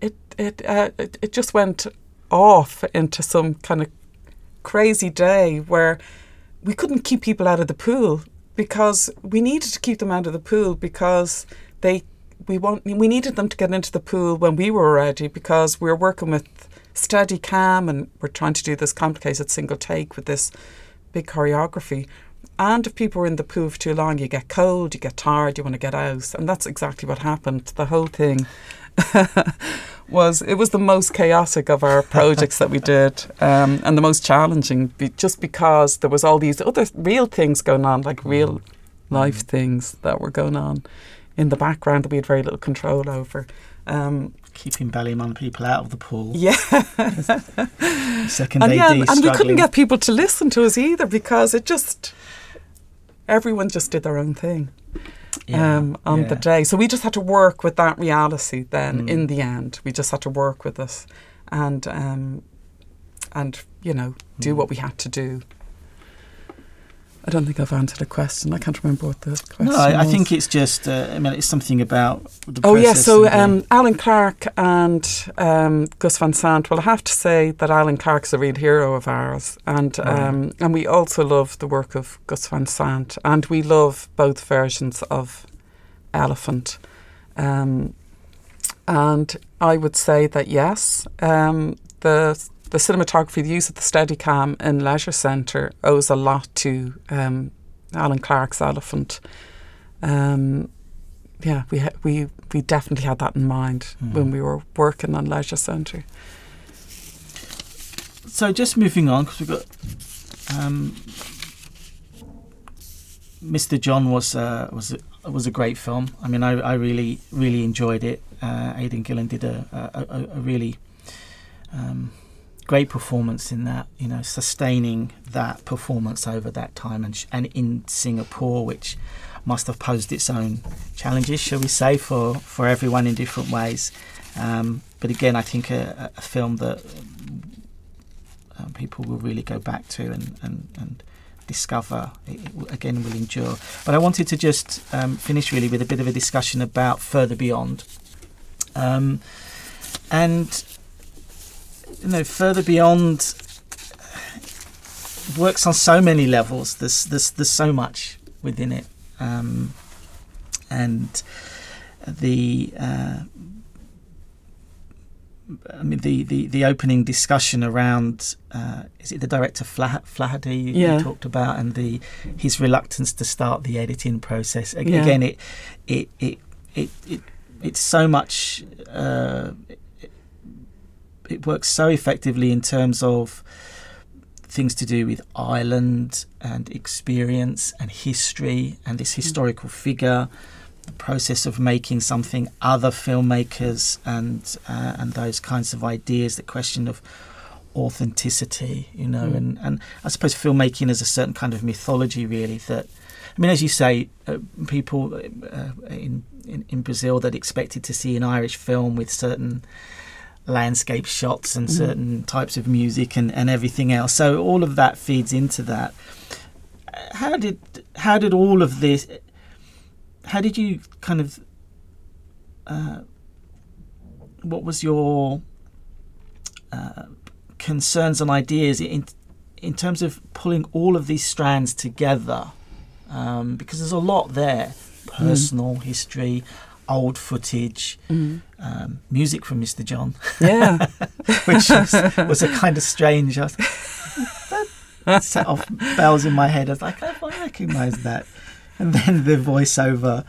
it it, uh, it it just went off into some kind of crazy day where we couldn't keep people out of the pool because we needed to keep them out of the pool because they we want we needed them to get into the pool when we were ready because we were working with Steadicam and we're trying to do this complicated single take with this big choreography and if people were in the pool for too long, you get cold, you get tired, you want to get out. And that's exactly what happened. The whole thing [LAUGHS] was it was the most chaotic of our projects that we did um, and the most challenging be, just because there was all these other real things going on, like real mm. life things that were going on in the background that we had very little control over. Um, keeping Ballymun people out of the pool. [LAUGHS] Yeah. [LAUGHS] Second and, yeah, and we couldn't get people to listen to us either because it just everyone just did their own thing. Yeah, um, on yeah. the day. So we just had to work with that reality then mm. in the end. We just had to work with it and um, and you know, do mm. what we had to do. I don't think I've answered a question. I can't remember what the question no, I, I think it's just. Uh, I mean, it's something about. oh yeah, so um, Alan Clarke and um, Gus Van Sant. Well, I have to say that Alan Clarke's a real hero of ours, and um, and we also love the work of Gus Van Sant, and we love both versions of Elephant. Um, and I would say that yes, um, the the cinematography, the use of the Steadicam in Leisure Centre owes a lot to um, Alan Clarke's Elephant. Um, yeah, we ha- we we definitely had that in mind mm. when we were working on Leisure Centre. So just moving on because we've got um, Mr. John was uh, was a, was a great film. I mean, I, I really really enjoyed it. Uh, Aidan Gillen did a a, a really um, great performance in that, you know, sustaining that performance over that time and, sh- and in Singapore, which must have posed its own challenges, shall we say, for, for everyone in different ways. Um, but again, I think a, a film that um, people will really go back to and, and, and discover it, it, again will endure. But I wanted to just um, finish really with a bit of a discussion about further beyond. Um, and you know, further beyond works on so many levels. There's there's there's so much within it, um, and the. Uh, I mean the, the, the opening discussion around uh, is it the director Flah- Flaherty you, yeah. you, talked about and the his reluctance to start the editing process again yeah. it, it it it it it's so much uh, it works so effectively in terms of things to do with Ireland and experience and history and this historical figure, the process of making something other filmmakers and uh, and those kinds of ideas, the question of authenticity, you know, mm. and, and I suppose filmmaking is a certain kind of mythology, really. That I mean, as you say, uh, people uh, in, in in Brazil that expected to see an Irish film with certain landscape shots and certain types of music and, and everything else. So all of that feeds into that. How did how did all of this? How did you kind of? Uh, what was your uh, concerns and ideas in in terms of pulling all of these strands together? Um, because there's a lot there: personal history, old footage, um, music from Mr. John, Yeah. [LAUGHS] which was, was a kind of strange. I was, that, set off bells in my head. I was like, oh, I recognise that. And then the voiceover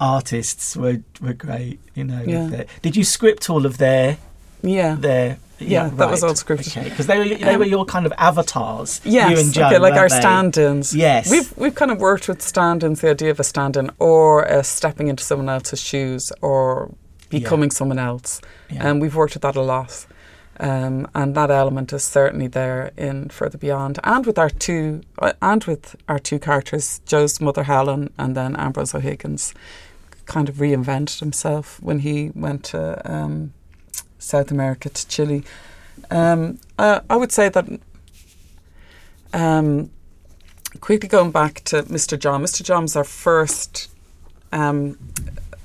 artists were were great. You know, Yeah. their- did you script all of their yeah. their? Yeah, that was all scripted. Okay, because they were they Um, were your kind of avatars. Yes, you and Joe, okay, like our they? stand-ins. Yes. we've we've kind of worked with stand-ins, the idea of a stand-in, or uh, stepping into someone else's shoes, or becoming someone else, Yeah. and we've worked with that a lot. Um, and that element is certainly there in Further Beyond, and with our two, uh, and with our two characters, Joe's mother Helen, and then Ambrose O'Higgins, kind of reinvented himself when he went to um, South America to Chile. Um, uh, I would say that um, quickly going back to Mr. John. Mr. John was our first um,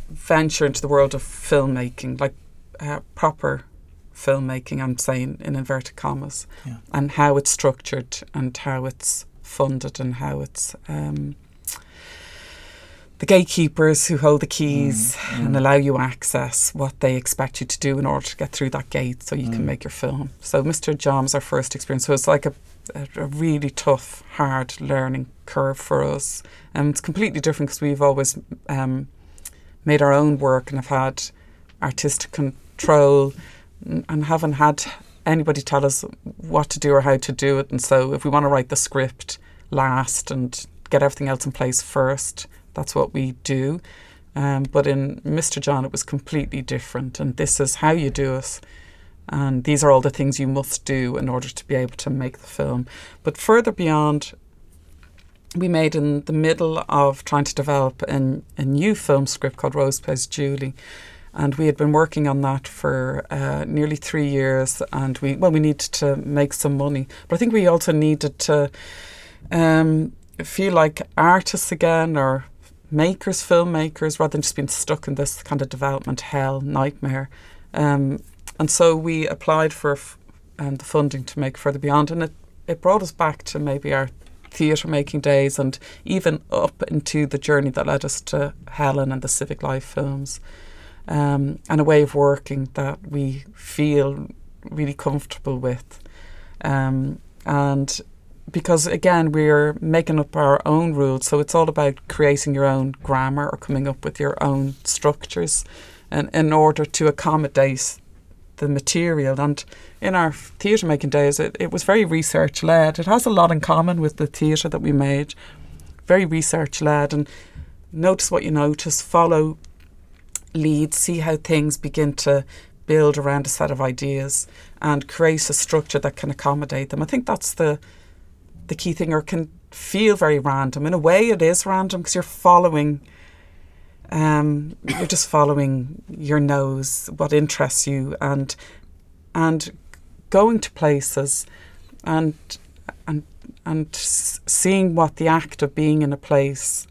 venture into the world of filmmaking, like uh, proper filmmaking. I'm saying in inverted commas, Yeah. and how it's structured and how it's funded and how it's. Um, the gatekeepers who hold the keys mm, mm. and allow you access what they expect you to do in order to get through that gate so you can mm. make your film. So Mr. John's our first experience. So it's like a, a, a really tough, hard learning curve for us. And it's completely different because we've always um, made our own work and have had artistic control and haven't had anybody tell us what to do or how to do it. And so if we want to write the script last and get everything else in place first, that's what we do. Um, but in Mr. John, it was completely different. And this is how you do it. And these are all the things you must do in order to be able to make the film. But further beyond, we made in the middle of trying to develop an, a new film script called Rose Plays Julie. And we had been working on that for uh, nearly three years. And we, well, we needed to make some money. But I think we also needed to um, feel like artists again or makers, filmmakers, rather than just being stuck in this kind of development hell nightmare. Um, and so we applied for f- um, the funding to make Further Beyond, and it, it brought us back to maybe our theatre making days and even up into the journey that led us to Helen and the Civic Life films. Um, and a way of working that we feel really comfortable with. Um, and because again we're making up our own rules. So it's all about creating your own grammar or coming up with your own structures and in order to accommodate the material. And in our theatre making days it, it was very research led it has a lot in common with the theatre that we made. Very research led and notice what you notice. Follow leads. See how things begin to build around a set of ideas and create a structure that can accommodate them. I think that's the the key thing or can feel very random. In a way, it is random because you're following. Um, you're just following your nose, what interests you, and and going to places, and and and seeing what the act of being in a place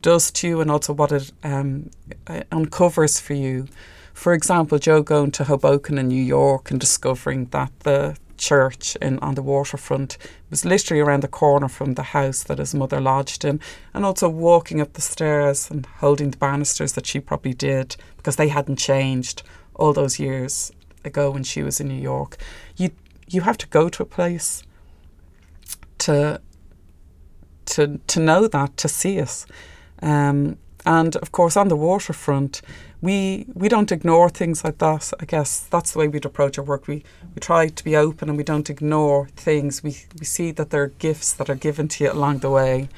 does to you, and also what it um, uh, uncovers for you. For example, Joe going to Hoboken in New York and discovering that the church in on the waterfront was literally around the corner from the house that his mother lodged in, and also walking up the stairs and holding the banisters that she probably did because they hadn't changed all those years ago when she was in New York. You you have to go to a place to to to know that to see it. Um, and of course, on the waterfront, we we don't ignore things like that. I guess that's the way we'd approach our work. We we try to be open and we don't ignore things. We we see that there are gifts that are given to you along the way.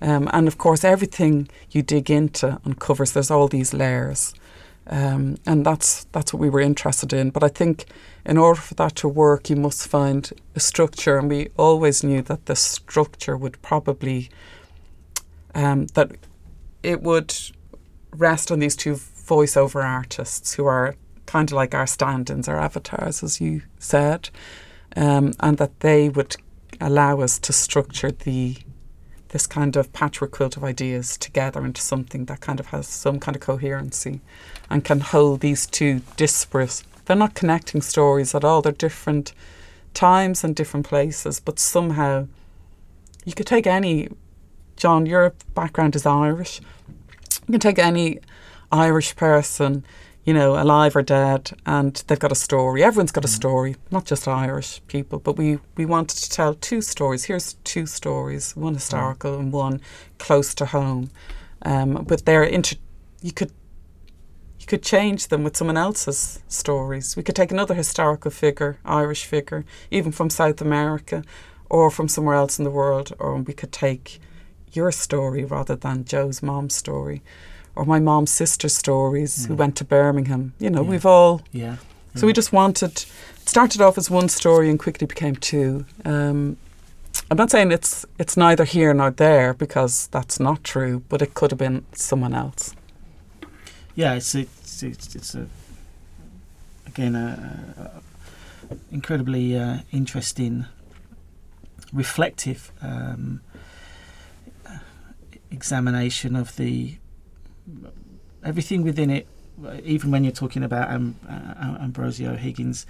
Um, and of course, everything you dig into uncovers. There's all these layers, um, and that's that's what we were interested in. But I think in order for that to work, you must find a structure, and we always knew that the structure would probably um, that it would rest on these two voiceover artists who are kind of like our stand-ins, our avatars, as you said, um, and that they would allow us to structure the this kind of patchwork quilt of ideas together into something that kind of has some kind of coherency and can hold these two disparate. They're not connecting stories at all. They're different times and different places, but somehow you could take any. John, your background is Irish. You can take any Irish person you know, alive or dead, and they've got a story. Everyone's got a mm. story, not just Irish people, but we, we wanted to tell two stories. Here's two stories, one historical and one close to home. Um, but they're inter- you could you could change them with someone else's stories. We could take another historical figure, Irish figure, even from South America or from somewhere else in the world, or we could take your story rather than Joe's mom's story or my mom's sister's stories who mm. went to Birmingham. You know, yeah. we've all. Yeah. So we just wanted. started off as one story and quickly became two. Um, I'm not saying it's it's neither here nor there because that's not true, but it could have been someone else. Yeah, it's it's it's, it's a again a, a incredibly uh, interesting, reflective um, examination of the everything within it, even when you're talking about um, uh, Ambrosio Higgins,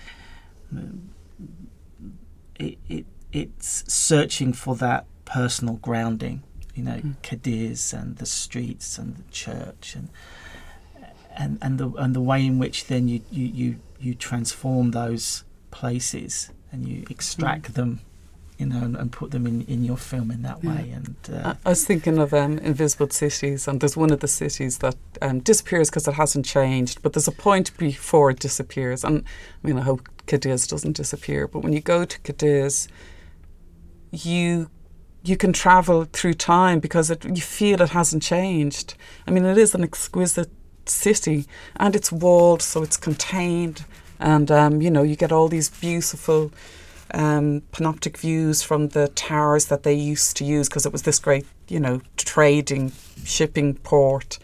it, it it's searching for that personal grounding. You know, mm. Cadiz and the streets and the church and and and the and the way in which then you you you, you transform those places and you extract mm. them you know, and, and, put them in, in your film in that way. And uh, I was thinking of um, Invisible Cities, and there's one of the cities that um, disappears because it hasn't changed, but there's a point before it disappears. And I mean, I hope Cadiz doesn't disappear, but when you go to Cadiz, you you can travel through time because it, you feel it hasn't changed. I mean, it is an exquisite city, and it's walled, so it's contained, and um, you know, you get all these beautiful um, panoptic views from the towers that they used to use because it was this great, you know, trading, shipping port.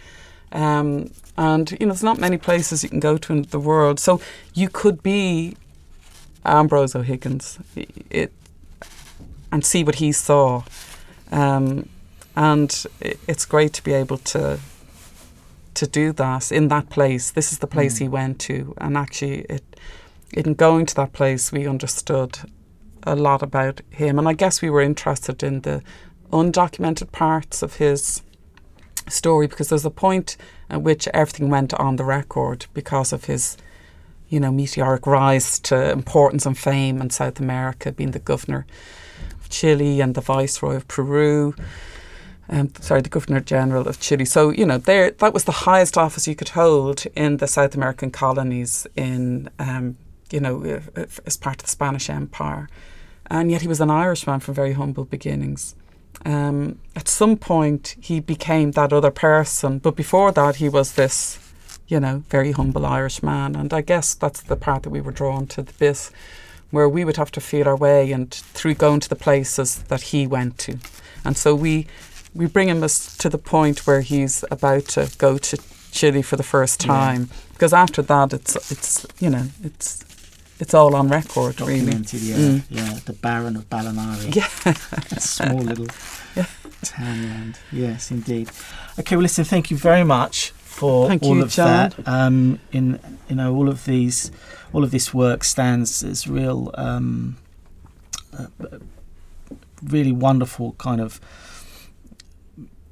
Um, and, you know, there's not many places you can go to in the world. So you could be Ambrose O'Higgins it, and see what he saw. Um, and it, it's great to be able to to do that in that place. This is the place mm. he went to, and actually, it in going to that place, we understood a lot about him. And I guess we were interested in the undocumented parts of his story because there's a point at which everything went on the record because of his, you know, meteoric rise to importance and fame in South America, being the governor of Chile and the viceroy of Peru. Um, sorry, the Governor General of Chile. So you know, there that was the highest office you could hold in the South American colonies in um, you know, as part of the Spanish Empire. And yet he was an Irishman from very humble beginnings. Um, at some point, he became that other person, but before that, he was this, you know, very humble Irish man. And I guess that's the part that we were drawn to the bit where we would have to feel our way and through going to the places that he went to. And so we we bring him to the point where he's about to go to Chile for the first time. Yeah. Because after that, it's it's you know it's it's all on record, Documented, really. Yeah, mm. yeah. The Baron of Ballenary. Yeah, [LAUGHS] small little [LAUGHS] yeah. townland. Yes, indeed. Okay, well, listen. Thank you very much for thank all you, of John. that. Um, in you know, all of these, all of this work stands as real, um, uh, really wonderful kind of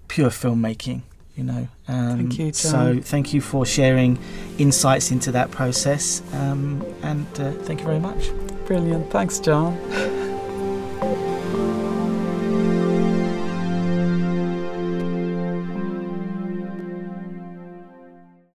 pure filmmaking you know. Um, thank you, John. So thank you for sharing insights into that process, um, and uh, thank you very much. Brilliant. Thanks, John. [LAUGHS]